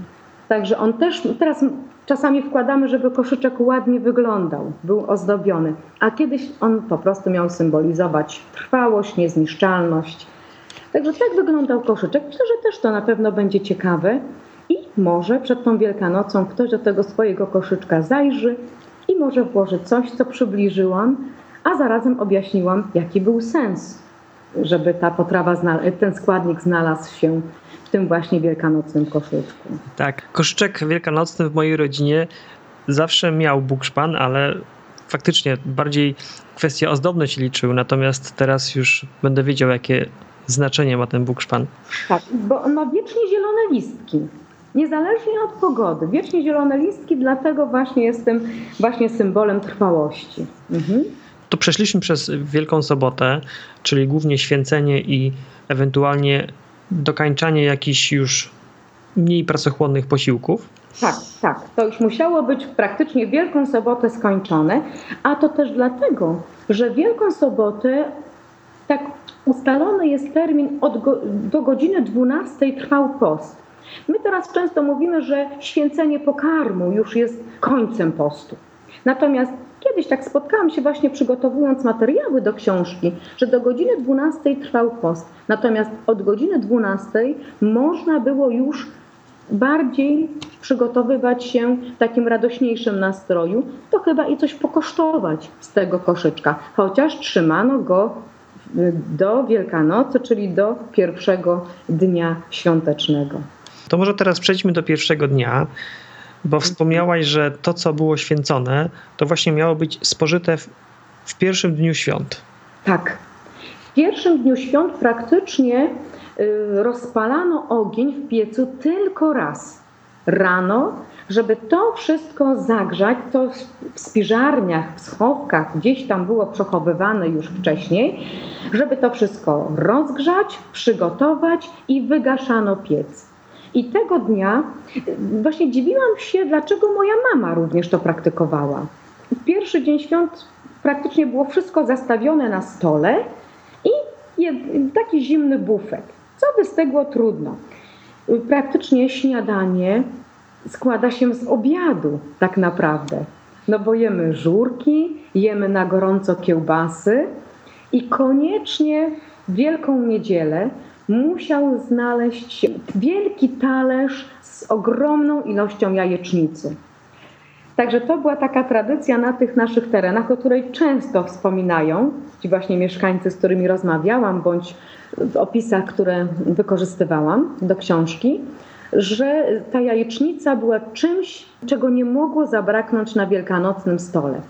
B: Także on też, teraz czasami wkładamy, żeby koszyczek ładnie wyglądał, był ozdobiony, a kiedyś on po prostu miał symbolizować trwałość, niezniszczalność. Także tak wyglądał koszyczek. Myślę, że też to na pewno będzie ciekawe. I może przed tą Wielkanocą ktoś do tego swojego koszyczka zajrzy i może włoży coś, co przybliżyłam, a zarazem objaśniłam, jaki był sens, żeby ta potrawa, ten składnik znalazł się w tym właśnie wielkanocnym koszyczku.
A: Tak, koszyczek wielkanocny w mojej rodzinie zawsze miał bukszpan, ale faktycznie bardziej kwestie ozdobne się liczyły, natomiast teraz już będę wiedział, jakie znaczenie ma ten bukszpan.
B: Tak, bo on ma wiecznie zielone listki. Niezależnie od pogody. Wiecznie zielone listki, dlatego właśnie jestem właśnie symbolem trwałości. Mhm.
A: To przeszliśmy przez Wielką Sobotę, czyli głównie święcenie i ewentualnie dokańczanie jakichś już mniej pracochłonnych posiłków.
B: Tak, tak. To już musiało być praktycznie Wielką Sobotę skończone, a to też dlatego, że Wielką Sobotę tak ustalony jest termin go, do godziny 12 trwał post. My teraz często mówimy, że święcenie pokarmu już jest końcem postu. Natomiast kiedyś tak spotkałam się właśnie przygotowując materiały do książki, że do godziny 12 trwał post. Natomiast od godziny 12 można było już bardziej przygotowywać się w takim radośniejszym nastroju, to chyba i coś pokosztować z tego koszyczka, chociaż trzymano go do Wielkanocy, czyli do pierwszego dnia świątecznego.
A: To może teraz przejdźmy do pierwszego dnia, bo wspomniałaś, że to, co było święcone, to właśnie miało być spożyte w w pierwszym dniu świąt.
B: Tak. W pierwszym dniu świąt praktycznie y, rozpalano ogień w piecu tylko raz. Rano, żeby to wszystko zagrzać, to w spiżarniach, w schowkach, gdzieś tam było przechowywane już wcześniej, żeby to wszystko rozgrzać, przygotować i wygaszano piec. I tego dnia y, właśnie dziwiłam się, dlaczego moja mama również to praktykowała. Pierwszy dzień świąt praktycznie było wszystko zastawione na stole i taki zimny bufet. Co by z tego trudno? Y, praktycznie śniadanie składa się z obiadu, tak naprawdę. No bo jemy żurki, jemy na gorąco kiełbasy i koniecznie w Wielką Niedzielę musiał znaleźć wielki talerz z ogromną ilością jajecznicy. Także to była taka tradycja na tych naszych terenach, o której często wspominają ci właśnie mieszkańcy, z którymi rozmawiałam, bądź w opisach, które wykorzystywałam do książki, że ta jajecznica była czymś, czego nie mogło zabraknąć na wielkanocnym stole.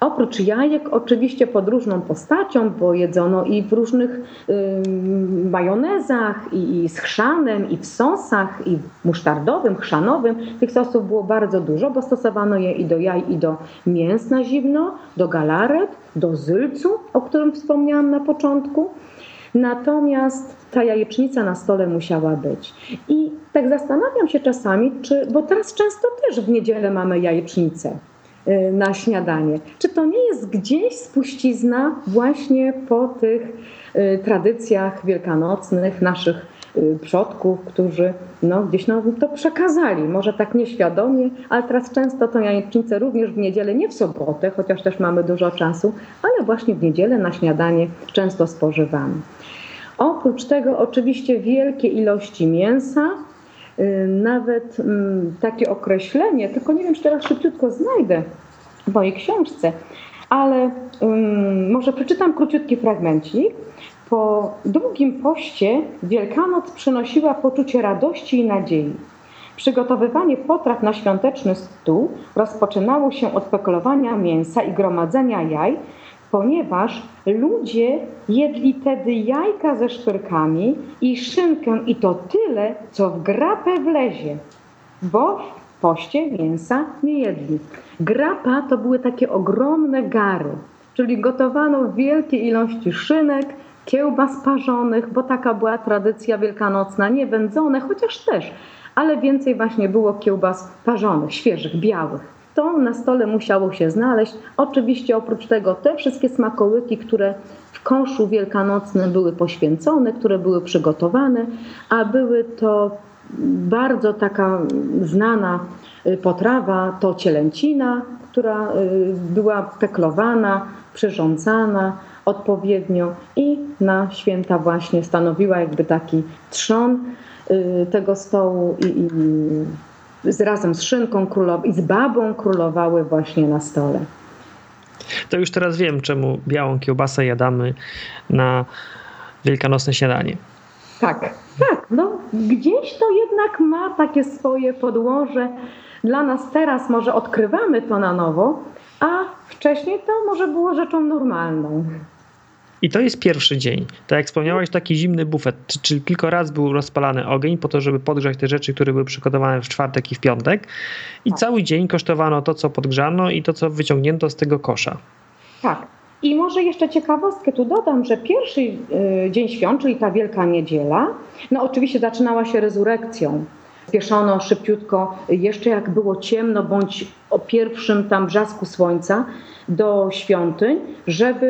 B: Oprócz jajek, oczywiście pod różną postacią, bo jedzono i w różnych y, majonezach, i, i z chrzanem, i w sosach, i musztardowym, chrzanowym. Tych sosów było bardzo dużo, bo stosowano je i do jaj, i do mięs na zimno, do galaret, do zylcu, o którym wspomniałam na początku. Natomiast ta jajecznica na stole musiała być. I tak zastanawiam się czasami, czy, bo teraz często też w niedzielę mamy jajecznicę. Y, na śniadanie. Czy to nie jest gdzieś spuścizna właśnie po tych y, tradycjach wielkanocnych naszych y, przodków, którzy no, gdzieś nam to przekazali, może tak nieświadomie, ale teraz często tą jajecznicę również w niedzielę, nie w sobotę, chociaż też mamy dużo czasu, ale właśnie w niedzielę na śniadanie często spożywamy. Oprócz tego oczywiście wielkie ilości mięsa, nawet takie określenie, tylko nie wiem, czy teraz szybciutko znajdę w mojej książce, ale może przeczytam króciutki fragmencik. Po długim poście Wielkanoc przynosiła poczucie radości i nadziei. Przygotowywanie potraw na świąteczny stół rozpoczynało się od peklowania mięsa i gromadzenia jaj, ponieważ ludzie jedli wtedy jajka ze szpyrkami i szynkę i to tyle, co w grapę wlezie, bo w poście mięsa nie jedli. Grapa to były takie ogromne gary, czyli gotowano wielkie ilości szynek, kiełbas parzonych, bo taka była tradycja wielkanocna, nie wędzone, chociaż też, ale więcej właśnie było kiełbas parzonych, świeżych, białych to na stole musiało się znaleźć. Oczywiście oprócz tego te wszystkie smakołyki, które w koszu wielkanocnym były poświęcone, które były przygotowane, a były to bardzo taka znana y, potrawa, to cielęcina, która y, była peklowana, przyrządzana odpowiednio i na święta właśnie stanowiła jakby taki trzon y, tego stołu i, i z, razem z szynką królow- i z babą królowały właśnie na stole.
A: To już teraz wiem, czemu białą kiełbasę jadamy na wielkanocne śniadanie.
B: Tak, tak. No, gdzieś to jednak ma takie swoje podłoże. Dla nas teraz może odkrywamy to na nowo, a wcześniej to może było rzeczą normalną.
A: I to jest pierwszy dzień. Tak jak wspomniałeś, taki zimny bufet, czyli kilka razy był rozpalany ogień po to, żeby podgrzać te rzeczy, które były przygotowane w czwartek i w piątek. I tak. cały dzień kosztowano to, co podgrzano i to, co wyciągnięto z tego kosza.
B: Tak. I może jeszcze ciekawostkę tu dodam, że pierwszy y, dzień świąt, czyli ta Wielka Niedziela, no oczywiście zaczynała się rezurekcją. Spieszono szybciutko, jeszcze jak było ciemno, bądź o pierwszym tam brzasku słońca, do świątyń, żeby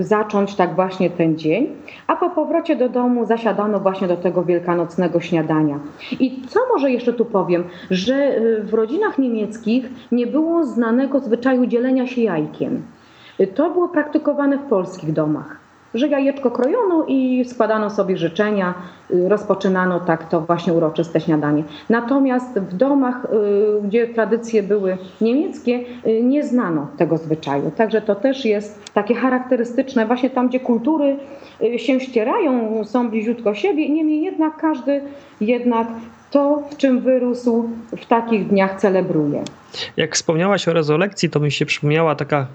B: y, zacząć tak właśnie ten dzień. A po powrocie do domu zasiadano właśnie do tego wielkanocnego śniadania. I co może jeszcze tu powiem, że y, w rodzinach niemieckich nie było znanego zwyczaju dzielenia się jajkiem. Y, to było praktykowane w polskich domach że jajeczko krojono i składano sobie życzenia, y, rozpoczynano tak to właśnie uroczyste śniadanie. Natomiast w domach, y, gdzie tradycje były niemieckie, y, nie znano tego zwyczaju. Także to też jest takie charakterystyczne, właśnie tam, gdzie kultury się ścierają, są bliziutko siebie, niemniej jednak każdy jednak to, w czym wyrósł, w takich dniach celebruje.
A: Jak wspomniałaś o rezolekcji, to mi się przypomniała taka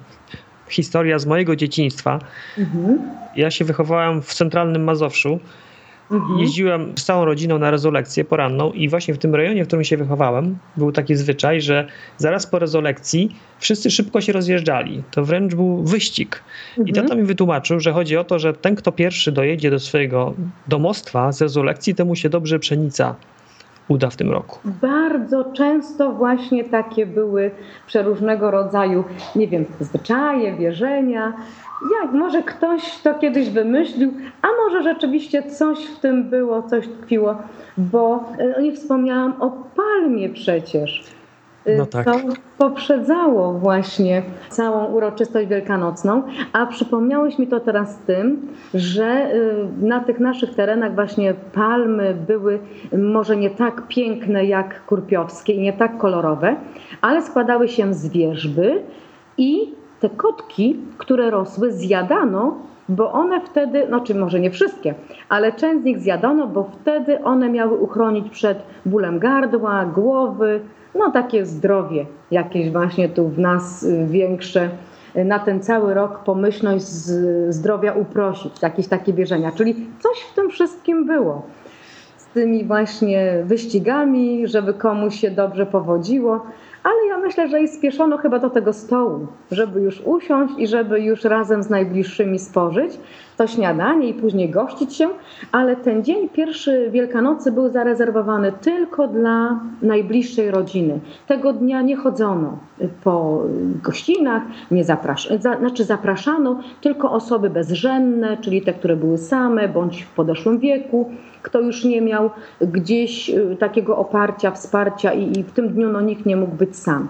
A: historia z mojego dzieciństwa. Mhm. Ja się wychowałem w centralnym Mazowszu. Mhm. Jeździłem z całą rodziną na rezolekcję poranną i właśnie w tym rejonie, w którym się wychowałem, był taki zwyczaj, że zaraz po rezolekcji wszyscy szybko się rozjeżdżali. To wręcz był wyścig. Mhm. I tata mi wytłumaczył, że chodzi o to, że ten, kto pierwszy dojedzie do swojego domostwa z rezolekcji, temu się dobrze pszenica uda w tym roku?
B: Bardzo często właśnie takie były przeróżnego rodzaju, nie wiem, zwyczaje, wierzenia. Jak może ktoś to kiedyś wymyślił, a może rzeczywiście coś w tym było, coś tkwiło, bo e, nie wspomniałam o palmie przecież.
A: Y, no tak.
B: To poprzedzało właśnie całą uroczystość wielkanocną, a przypomniałeś mi to teraz tym, że y, na tych naszych terenach właśnie palmy były może nie tak piękne jak kurpiowskie i nie tak kolorowe, ale składały się z wierzby i te kotki, które rosły, zjadano bo one wtedy, znaczy może nie wszystkie, ale część z nich zjadano, bo wtedy one miały uchronić przed bólem gardła, głowy, no takie zdrowie jakieś właśnie tu w nas y, większe y, na ten cały rok pomyślność zdrowia uprosić, jakieś takie wierzenia. Czyli coś w tym wszystkim było. Z tymi właśnie wyścigami, żeby komuś się dobrze powodziło ale ja myślę, że i spieszono chyba do tego stołu, żeby już usiąść i żeby już razem z najbliższymi spożyć to śniadanie i później gościć się, ale ten dzień pierwszy Wielkanocy był zarezerwowany tylko dla najbliższej rodziny. Tego dnia nie chodzono po gościnach, nie zaprasz znaczy zapraszano tylko osoby bezrzędne, czyli te, które były same bądź w podeszłym wieku, kto już nie miał gdzieś y, takiego oparcia, wsparcia i, i w tym dniu no, nikt nie mógł być sam.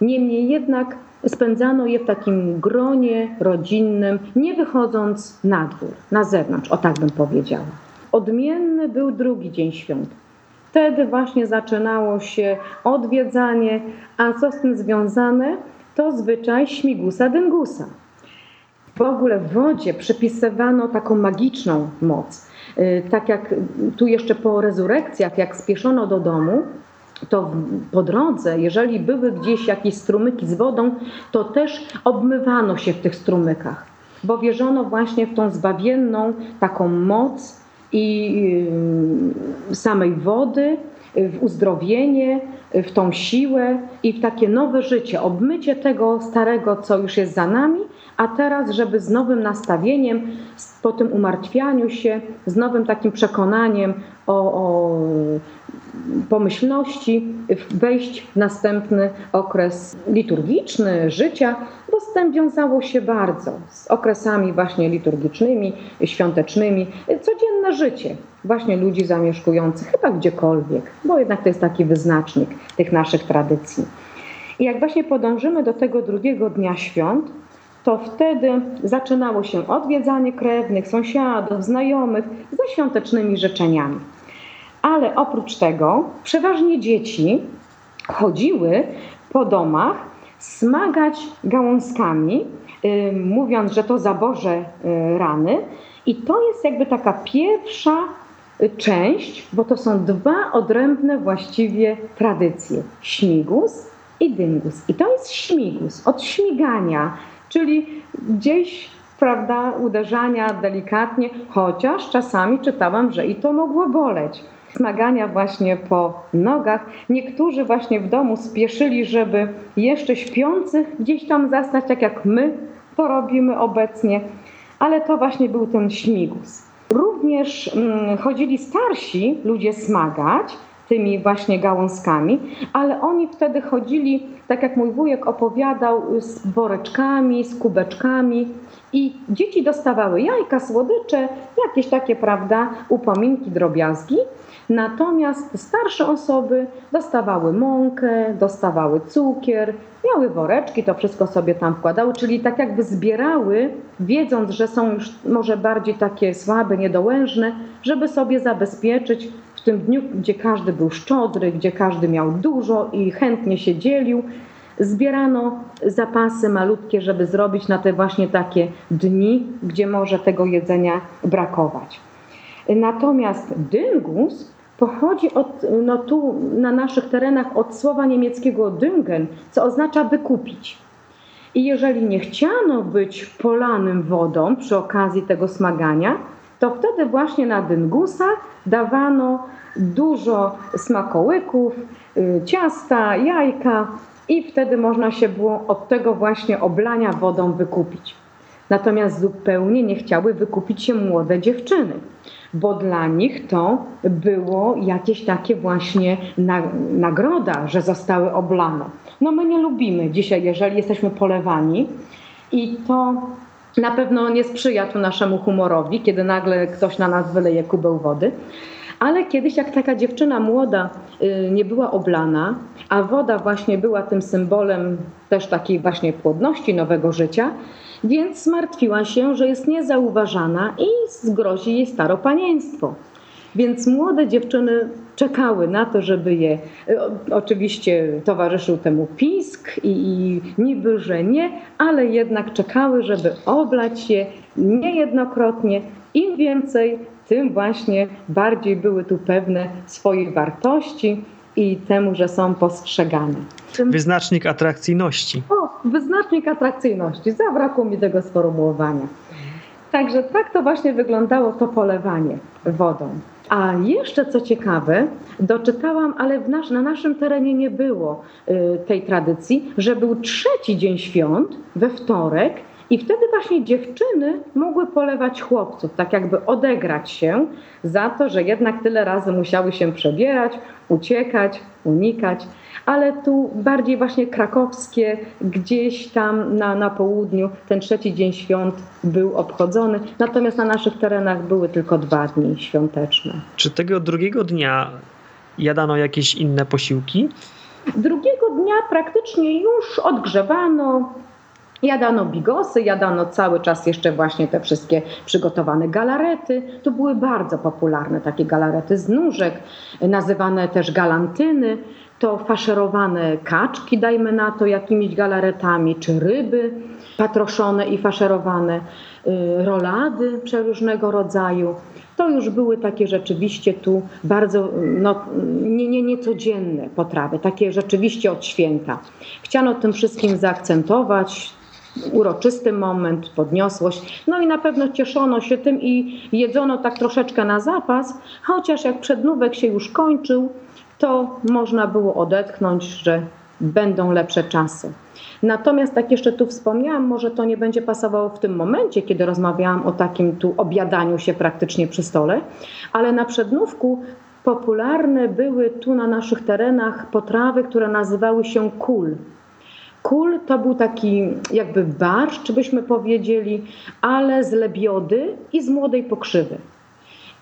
B: Niemniej jednak spędzano je w takim gronie rodzinnym, nie wychodząc na dwór, na zewnątrz, o tak bym powiedziała. Odmienny był drugi dzień świąt. Wtedy właśnie zaczynało się odwiedzanie, a co z tym związane? To zwyczaj śmigusa dyngusa. W ogóle w wodzie przypisywano taką magiczną moc. Y, tak jak tu jeszcze po rezurekcjach, jak spieszono do domu, to po drodze, jeżeli były gdzieś jakieś strumyki z wodą, to też obmywano się w tych strumykach, bo wierzono właśnie w tą zbawienną taką moc i y, samej wody, w uzdrowienie, w tą siłę i w takie nowe życie, obmycie tego starego, co już jest za nami, a teraz, żeby z nowym nastawieniem, po tym umartwianiu się, z nowym takim przekonaniem o, o pomyślności wejść w następny okres liturgiczny życia, bo z tym wiązało się bardzo z okresami właśnie liturgicznymi, świątecznymi, codzienne życie właśnie ludzi zamieszkujących chyba gdziekolwiek, bo jednak to jest taki wyznacznik tych naszych tradycji. I jak właśnie podążymy do tego drugiego dnia świąt, to wtedy zaczynało się odwiedzanie krewnych, sąsiadów, znajomych ze świątecznymi życzeniami. Ale oprócz tego przeważnie dzieci chodziły po domach smagać gałązkami, yy, mówiąc, że to zaboże yy, rany. I to jest jakby taka pierwsza y, część, bo to są dwa odrębne właściwie tradycje: śmigus i dyngus. I to jest śmigus od śmigania, czyli gdzieś prawda, uderzania delikatnie, chociaż czasami czytałam, że i to mogło boleć smagania właśnie po nogach. Niektórzy właśnie w domu spieszyli, żeby jeszcze śpiących gdzieś tam zastać, tak jak my to robimy obecnie, ale to właśnie był ten śmigus. Również mm, chodzili starsi ludzie smagać tymi właśnie gałązkami, ale oni wtedy chodzili, tak jak mój wujek opowiadał, z woreczkami, z kubeczkami i dzieci dostawały jajka, słodycze, jakieś takie, prawda, upominki, drobiazgi, Natomiast starsze osoby dostawały mąkę, dostawały cukier, miały woreczki, to wszystko sobie tam wkładały, czyli tak jakby zbierały, wiedząc, że są już może bardziej takie słabe, niedołężne, żeby sobie zabezpieczyć w tym dniu, gdzie każdy był szczodry, gdzie każdy miał dużo i chętnie się dzielił. Zbierano zapasy malutkie, żeby zrobić na te właśnie takie dni, gdzie może tego jedzenia brakować. Natomiast dyngus pochodzi od, no tu na naszych terenach od słowa niemieckiego düngen, co oznacza wykupić. I jeżeli nie chciano być polanym wodą przy okazji tego smagania, to wtedy właśnie na dyngusa dawano dużo smakołyków, y, ciasta, jajka i wtedy można się było od tego właśnie oblania wodą wykupić. Natomiast zupełnie nie chciały wykupić się młode dziewczyny, bo dla nich to było jakieś takie właśnie na, nagroda, że zostały oblane. No my nie lubimy dzisiaj, jeżeli jesteśmy polewani i to na pewno nie sprzyja tu naszemu humorowi, kiedy nagle ktoś na nas wyleje kubeł wody. Ale kiedyś, jak taka dziewczyna młoda y, nie była oblana, a woda właśnie była tym symbolem też takiej właśnie płodności nowego życia, więc zmartwiła się, że jest niezauważana i zgrozi jej staropanieństwo. Więc młode dziewczyny czekały na to, żeby je. Y, oczywiście towarzyszył temu pisk i, i niby, że nie, ale jednak czekały, żeby oblać je niejednokrotnie. Im więcej, tym właśnie bardziej były tu pewne swojej wartości i temu, że są postrzegane.
A: Wyznacznik atrakcyjności.
B: O, wyznacznik atrakcyjności. Zabrakło mi tego sformułowania. Także tak to właśnie wyglądało to polewanie wodą. A jeszcze co ciekawe, doczytałam, ale na naszym terenie nie było y, tej tradycji, że był trzeci dzień świąt we wtorek i wtedy właśnie dziewczyny mogły polewać chłopców, tak jakby odegrać się za to, że jednak tyle razy musiały się przebierać, uciekać, unikać. Ale tu bardziej właśnie krakowskie, gdzieś tam na, na południu ten trzeci dzień świąt był obchodzony. Natomiast na naszych terenach były tylko dwa dni świąteczne.
A: Czy tego drugiego dnia jadano jakieś inne posiłki?
B: Drugiego dnia praktycznie już odgrzewano, Jadano bigosy, jadano cały czas jeszcze właśnie te wszystkie przygotowane galarety. To były bardzo popularne takie galarety z nóżek, nazywane też galantyny. To faszerowane kaczki, dajmy na to, jakimiś galaretami, czy ryby patroszone i faszerowane, y, rolady przeróżnego rodzaju. To już były takie rzeczywiście tu bardzo no, nie, nie, niecodzienne potrawy, takie rzeczywiście od święta. Chciano tym wszystkim zaakcentować uroczysty moment, podniosłość. No i na pewno cieszono się tym i jedzono tak troszeczkę na zapas, chociaż jak przednówek się już kończył, to można było odetchnąć, że będą lepsze czasy. Natomiast tak jeszcze tu wspomniałam, może to nie będzie pasowało w tym momencie, kiedy rozmawiałam o takim tu obiadaniu się praktycznie przy stole, ale na przednówku popularne były tu na naszych terenach potrawy, które nazywały się kul. Kul to był taki jakby barszcz, byśmy powiedzieli, ale z lebiody i z młodej pokrzywy.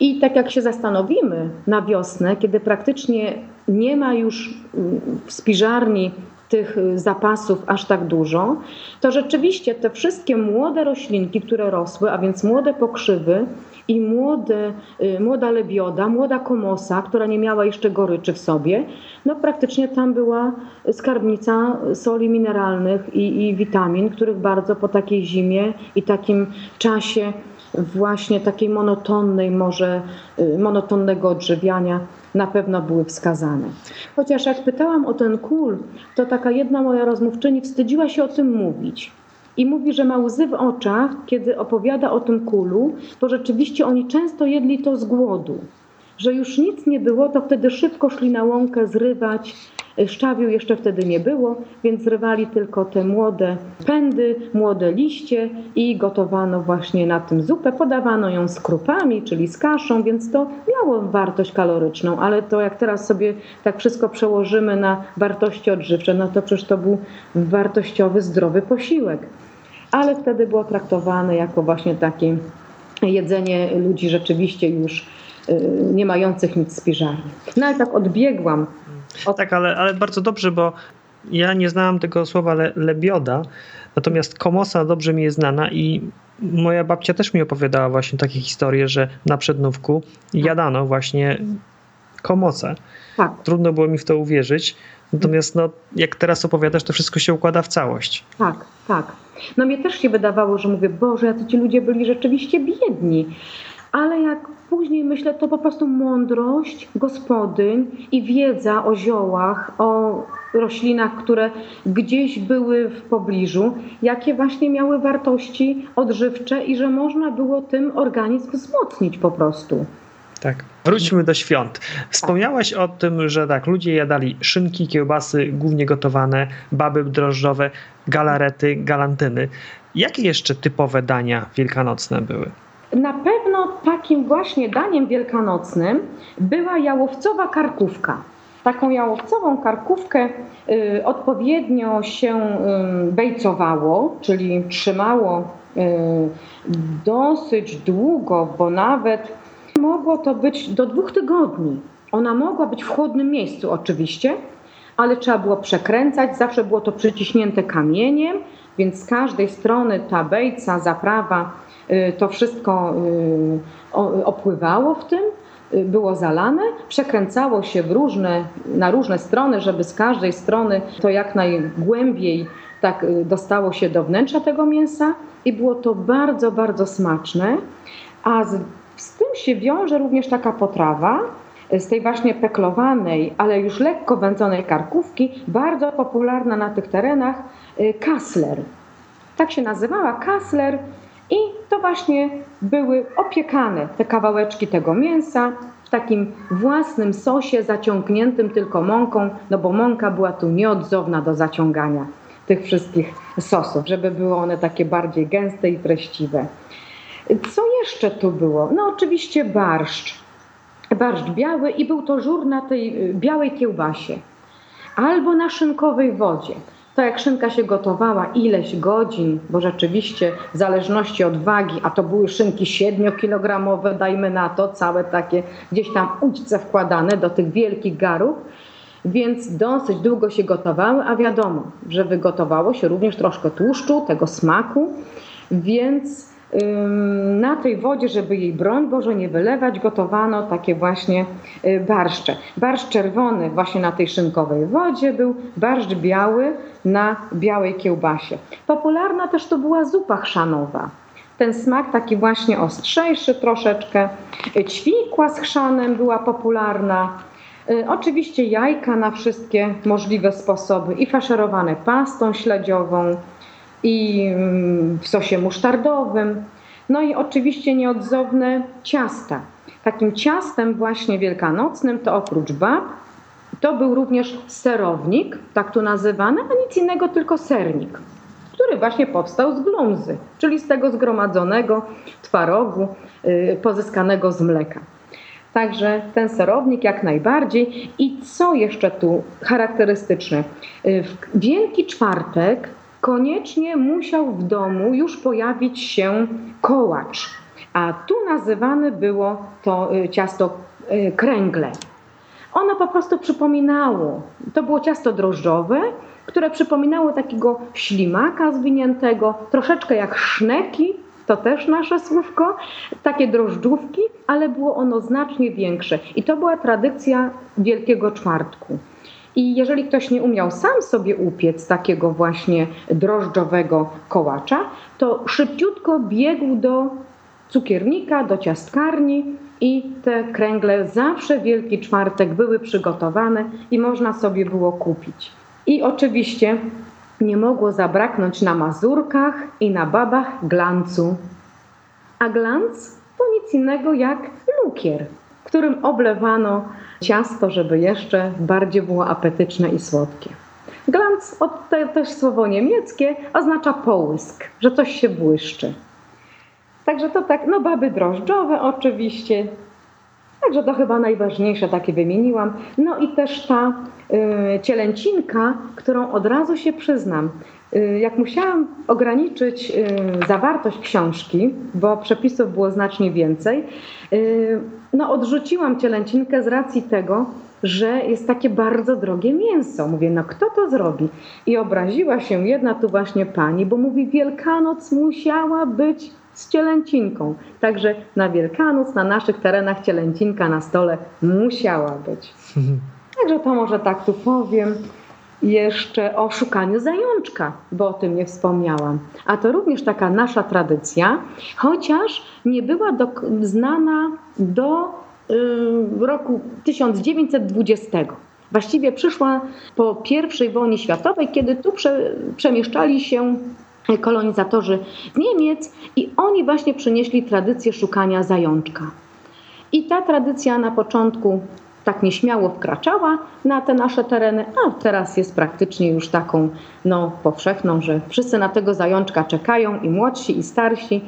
B: I tak jak się zastanowimy na wiosnę, kiedy praktycznie nie ma już mm, w spiżarni tych zapasów aż tak dużo, to rzeczywiście te wszystkie młode roślinki, które rosły, a więc młode pokrzywy, i młode, y, młoda lebioda, młoda komosa, która nie miała jeszcze goryczy w sobie, no praktycznie tam była skarbnica soli mineralnych i, i witamin, których bardzo po takiej zimie i takim czasie właśnie takiej monotonnej, może y, monotonnego odżywiania na pewno były wskazane. Chociaż jak pytałam o ten kul, to taka jedna moja rozmówczyni wstydziła się o tym mówić i mówi, że ma łzy w oczach, kiedy opowiada o tym kulu, bo rzeczywiście oni często jedli to z głodu. Że już nic nie było, to wtedy szybko szli na łąkę zrywać. Szczawiu jeszcze wtedy nie było, więc zrywali tylko te młode pędy, młode liście i gotowano właśnie na tym zupę. Podawano ją z krupami, czyli z kaszą, więc to miało wartość kaloryczną, ale to jak teraz sobie tak wszystko przełożymy na wartości odżywcze, no to przecież to był wartościowy, zdrowy posiłek ale wtedy było traktowane jako właśnie takie jedzenie ludzi rzeczywiście już y, nie mających nic z piżarni. No ale tak odbiegłam.
A: Od... Tak, ale, ale bardzo dobrze, bo ja nie znałam tego słowa le, lebioda, natomiast komosa dobrze mi jest znana i moja babcia też mi opowiadała właśnie takie historie, że na przednówku jadano właśnie komosę. Tak. Trudno było mi w to uwierzyć, natomiast no, jak teraz opowiadasz, to wszystko się układa w całość.
B: Tak, tak. No mnie też się wydawało, że mówię, Boże, a to ci ludzie byli rzeczywiście biedni. ale jak później myślę, to po prostu mądrość gospodyń i wiedza o ziołach, o roślinach, które gdzieś były w pobliżu, jakie właśnie miały wartości odżywcze i że można było tym organizm wzmocnić po prostu.
A: Tak. Wróćmy do świąt. Wspomniałaś o tym, że tak, ludzie jadali szynki, kiełbasy, głównie gotowane, baby drożdżowe, galarety, galantyny. Jakie jeszcze typowe dania wielkanocne były?
B: Na pewno takim właśnie daniem wielkanocnym była jałowcowa karkówka. Taką jałowcową karkówkę y, odpowiednio się y, bejcowało, czyli trzymało y, dosyć długo, bo nawet mogło to być do dwóch tygodni. Ona mogła być w chłodnym miejscu oczywiście, ale trzeba było przekręcać, zawsze było to przyciśnięte kamieniem, więc z każdej strony ta bejca, zaprawa, to wszystko y, opływało w tym, y, było zalane, przekręcało się w różne, na różne strony, żeby z każdej strony to jak najgłębiej tak dostało się do wnętrza tego mięsa i było to bardzo, bardzo smaczne. A z, z tym się wiąże również taka potrawa, z tej właśnie peklowanej, ale już lekko wędzonej karkówki, bardzo popularna na tych terenach, Y, Kassler. Tak się nazywała Kassler i właśnie były opiekane te kawałeczki tego mięsa w takim własnym sosie zaciągniętym tylko mąką, no bo mąka była tu nieodzowna do zaciągania tych wszystkich sosów, żeby były one takie bardziej gęste i treściwe. Co jeszcze tu było? No oczywiście barszcz. Barszcz biały i był to żur na tej y, białej kiełbasie albo na szynkowej wodzie to jak szynka się gotowała ileś godzin, bo rzeczywiście w zależności od wagi, a to były szynki 7-kilogramowe, dajmy na to, całe takie gdzieś tam udźce wkładane do tych wielkich garów, więc dosyć długo się gotowały, a wiadomo, że wygotowało się również troszkę tłuszczu, tego smaku, więc na tej wodzie, żeby jej broń Boże nie wylewać, gotowano takie właśnie y, barszcze. Barszcz czerwony właśnie na tej szynkowej wodzie był, barszcz biały na białej kiełbasie. Popularna też to była zupa chrzanowa. Ten smak taki właśnie ostrzejszy troszeczkę. Ćwikła z chrzanem była popularna. Y, oczywiście jajka na wszystkie możliwe sposoby i faszerowane pastą śledziową, i mm, w sosie musztardowym. No i oczywiście nieodzowne ciasta. Takim ciastem właśnie wielkanocnym to oprócz bab, to był również serownik, tak tu nazywany, a nic innego, tylko sernik, który właśnie powstał z glumzy, czyli z tego zgromadzonego twarogu y, pozyskanego z mleka. Także ten serownik jak najbardziej. I co jeszcze tu charakterystyczne? Y, w Wielki Czwartek koniecznie musiał w domu już pojawić się kołacz, a tu nazywane było to y, ciasto y, kręgle. Ono po prostu przypominało, to było ciasto drożdżowe, które przypominało takiego ślimaka zwiniętego, troszeczkę jak szneki, to też nasze słówko, takie drożdżówki, ale było ono znacznie większe. I to była tradycja Wielkiego Czwartku. I jeżeli ktoś nie umiał sam sobie upiec takiego właśnie drożdżowego kołacza, to szybciutko biegł do cukiernika, do ciastkarni i te kręgle zawsze Wielki Czwartek były przygotowane i można sobie było kupić. I oczywiście nie mogło zabraknąć na mazurkach i na babach glancu. A glanc to nic innego jak lukier, którym oblewano ciasto, żeby jeszcze bardziej było apetyczne i słodkie. Glanz, to też słowo niemieckie, oznacza połysk, że coś się błyszczy. Także to tak, no baby drożdżowe oczywiście. Także to chyba najważniejsze takie wymieniłam. No i też ta y, cielęcinka, którą od razu się przyznam. Y, jak musiałam ograniczyć y, zawartość książki, bo przepisów było znacznie więcej, y, no odrzuciłam cielęcinkę z racji tego, że jest takie bardzo drogie mięso. Mówię, no kto to zrobi? I obraziła się jedna tu właśnie pani, bo mówi, Wielkanoc musiała być z cielęcinką. Także na Wielkanoc na naszych terenach cielęcinka na stole musiała być. Także to może tak tu powiem. jeszcze o szukaniu zajączka, bo o tym nie wspomniałam. A to również taka nasza tradycja, chociaż nie była do, znana do y, roku 1920. Właściwie przyszła po I wojnie światowej, kiedy tu prze, przemieszczali się kolonizatorzy z Niemiec i oni właśnie przynieśli tradycję szukania zajączka. I ta tradycja na początku tak nieśmiało wkraczała na te nasze tereny, a teraz jest praktycznie już taką no, powszechną, że wszyscy na tego zajączka czekają i młodsi, i starsi.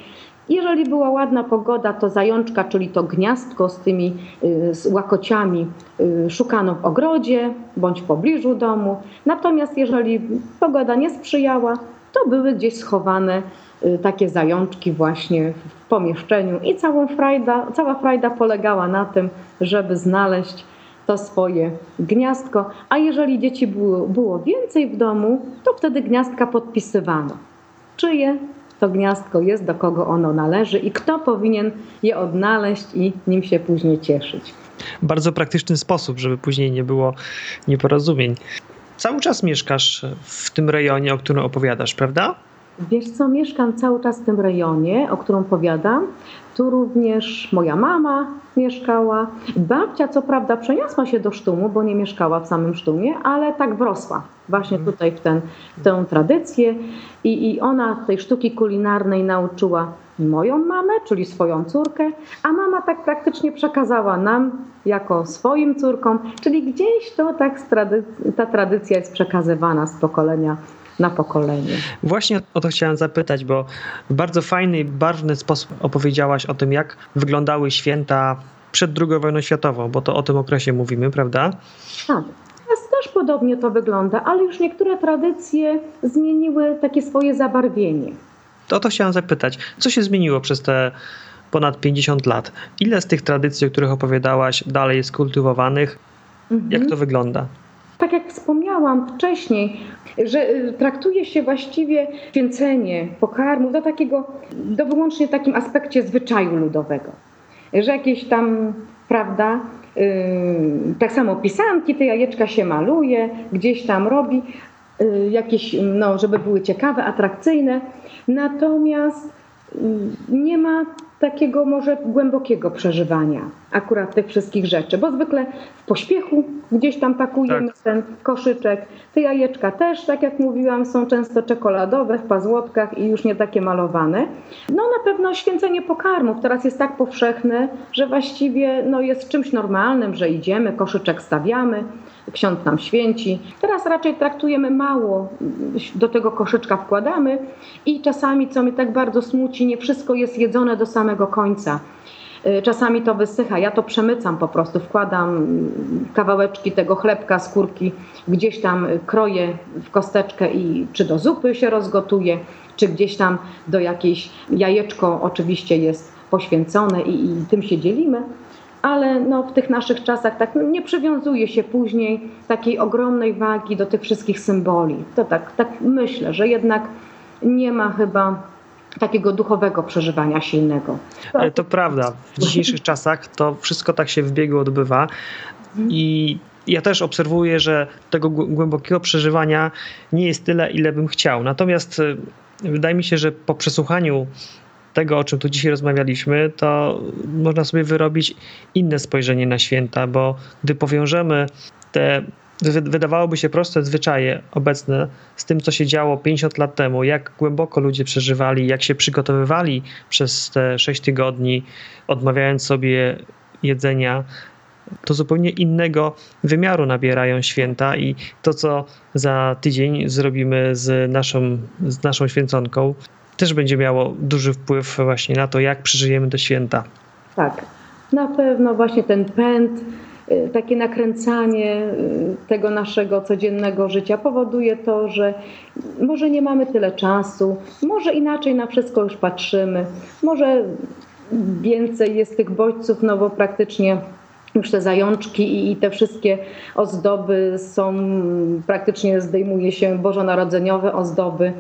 B: Jeżeli była ładna pogoda, to zajączka, czyli to gniazdko z tymi y, z łakociami, y, szukano w ogrodzie bądź w pobliżu domu. Natomiast jeżeli pogoda nie sprzyjała, to były gdzieś schowane y, takie zajączki właśnie w pomieszczeniu i całą frajda, cała frajda polegała na tym, żeby znaleźć to swoje gniazdko, a jeżeli dzieci było, było więcej w domu, to wtedy gniazdka podpisywano. Czyje to gniazdko jest, do kogo ono należy i kto powinien je odnaleźć i nim się później cieszyć.
A: Bardzo praktyczny sposób, żeby później nie było nieporozumień. Cały czas mieszkasz w tym rejonie, o którym opowiadasz, prawda?
B: Wiesz co, mieszkam cały czas w tym rejonie, o którym opowiadam. Tu również moja mama mieszkała. Babcia co prawda przeniosła się do Sztumu, bo nie mieszkała w samym Sztumie, ale tak wrosła właśnie mhm. tutaj w, ten, w tę tradycję I, i ona tej sztuki kulinarnej nauczyła moją mamę, czyli swoją córkę, a mama tak praktycznie przekazała nam jako swoim córkom, czyli gdzieś to tak ta tradycja jest przekazywana z pokolenia na pokolenie.
A: Właśnie o to chciałem zapytać, bo w bardzo fajny i barwny sposób opowiedziałaś o tym, jak wyglądały święta przed II wojną światową, bo to o tym okresie mówimy, prawda?
B: Tak. Teraz też podobnie to wygląda, ale już niektóre tradycje zmieniły takie swoje zabarwienie.
A: To o to chciałem zapytać. Co się zmieniło przez te ponad 50 lat? Ile z tych tradycji, o których opowiadałaś, dalej jest kultywowanych? Mhm. Jak to wygląda?
B: Tak jak wspomniałam wcześniej, że y, traktuje się właściwie święcenie pokarmów do takiego, do wyłącznie takim aspekcie zwyczaju ludowego. Że jakieś tam, prawda, yy, tak samo pisanki, te jajeczka się maluje, gdzieś tam robi, yy, jakieś, no, żeby były ciekawe, atrakcyjne. Natomiast yy, nie ma takiego może głębokiego przeżywania akurat tych wszystkich rzeczy, bo zwykle w pośpiechu gdzieś tam pakujemy tak. ten koszyczek. Te jajeczka też, tak jak mówiłam, są często czekoladowe w pazłotkach i już nie takie malowane. No na pewno święcenie pokarmów teraz jest tak powszechne, że właściwie no, jest czymś normalnym, że idziemy, koszyczek stawiamy, ksiądz nam święci. Teraz raczej traktujemy mało, do tego koszyczka wkładamy i czasami, co mnie tak bardzo smuci, nie wszystko jest jedzone do samego końca. Y, czasami to wysycha, ja to przemycam po prostu, wkładam kawałeczki tego chlebka, skórki, gdzieś tam kroję w kosteczkę i czy do zupy się rozgotuje, czy gdzieś tam do jakiejś jajeczko oczywiście jest poświęcone i, i tym się dzielimy ale no, w tych naszych czasach tak nie przywiązuje się później takiej ogromnej wagi do tych wszystkich symboli. To tak, tak myślę, że jednak nie ma chyba takiego duchowego przeżywania silnego.
A: To, to prawda. W dzisiejszych czasach to wszystko tak się w biegu odbywa i ja też obserwuję, że tego głębokiego przeżywania nie jest tyle, ile bym chciał. Natomiast y, wydaje mi się, że po przesłuchaniu tego, o czym tu dzisiaj rozmawialiśmy, to można sobie wyrobić inne spojrzenie na święta, bo gdy powiążemy te wydawałoby się proste zwyczaje obecne z tym, co się działo 50 lat temu, jak głęboko ludzie przeżywali, jak się przygotowywali przez te 6 tygodni, odmawiając sobie jedzenia, to zupełnie innego wymiaru nabierają święta i to, co za tydzień zrobimy z naszą, z naszą święconką, też będzie miało duży wpływ właśnie na to, jak przeżyjemy te święta.
B: Tak, na pewno właśnie ten pęd, y, takie nakręcanie y, tego naszego codziennego życia powoduje to, że może nie mamy tyle czasu, może inaczej na wszystko już patrzymy, może więcej jest tych bodźców, no bo praktycznie już te zajączki i te wszystkie ozdoby są, praktycznie zdejmuje się bożonarodzeniowe ozdoby,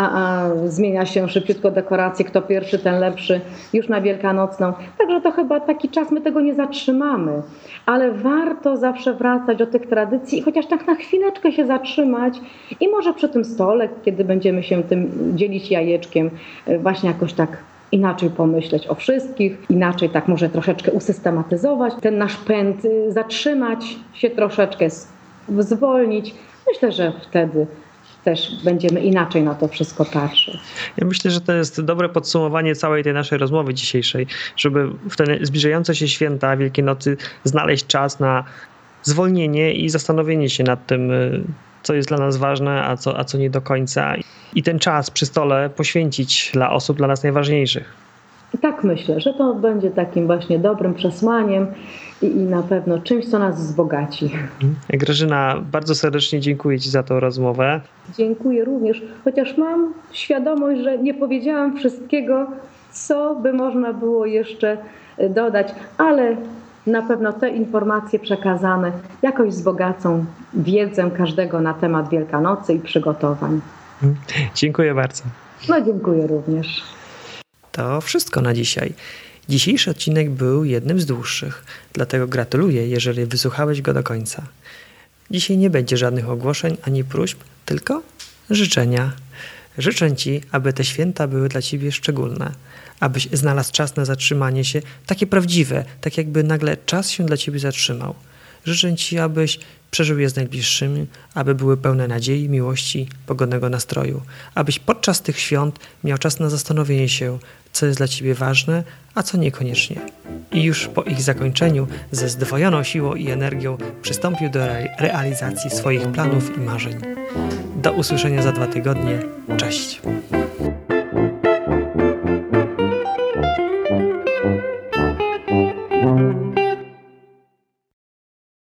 B: a, a zmienia się szybciutko dekoracje, kto pierwszy, ten lepszy, już na Wielkanocną. Także to chyba taki czas, my tego nie zatrzymamy, ale warto zawsze wracać do tych tradycji i chociaż tak na chwileczkę się zatrzymać i może przy tym stole, kiedy będziemy się tym dzielić jajeczkiem, właśnie jakoś tak inaczej pomyśleć o wszystkich, inaczej tak może troszeczkę usystematyzować ten nasz pęd, y, zatrzymać się troszeczkę, zwolnić. Myślę, że wtedy też będziemy inaczej na to wszystko patrzeć.
A: Ja myślę, że to jest dobre podsumowanie całej tej naszej rozmowy dzisiejszej, żeby w te zbliżające się święta Wielkiej Nocy znaleźć czas na zwolnienie i zastanowienie się nad tym, y, co jest dla nas ważne, a co, a co nie do końca. I ten czas przy stole poświęcić dla osób dla nas najważniejszych.
B: Tak myślę, że to będzie takim właśnie dobrym przesłaniem i, i na pewno czymś, co nas wzbogaci.
A: Mhm. Grażyna, bardzo serdecznie dziękuję Ci za tę rozmowę.
B: Dziękuję również, chociaż mam świadomość, że nie powiedziałam wszystkiego, co by można było jeszcze dodać, ale na pewno te informacje przekazane jakoś wzbogacą wiedzę każdego na temat Wielkanocy i przygotowań.
A: Dziękuję bardzo.
B: No, dziękuję również.
A: To wszystko na dzisiaj. Dzisiejszy odcinek był jednym z dłuższych, dlatego gratuluję, jeżeli wysłuchałeś go do końca. Dzisiaj nie będzie żadnych ogłoszeń ani próśb, tylko życzenia. Życzę Ci, aby te święta były dla Ciebie szczególne, abyś znalazł czas na zatrzymanie się, takie prawdziwe, tak jakby nagle czas się dla Ciebie zatrzymał. Życzę Ci, abyś przeżył je z najbliższymi, aby były pełne nadziei, miłości, pogodnego nastroju, abyś podczas tych świąt miał czas na zastanowienie się, co jest dla Ciebie ważne, a co niekoniecznie. I już po ich zakończeniu ze zdwojoną siłą i energią przystąpił do realizacji swoich planów i marzeń. Do usłyszenia za dwa tygodnie. Cześć.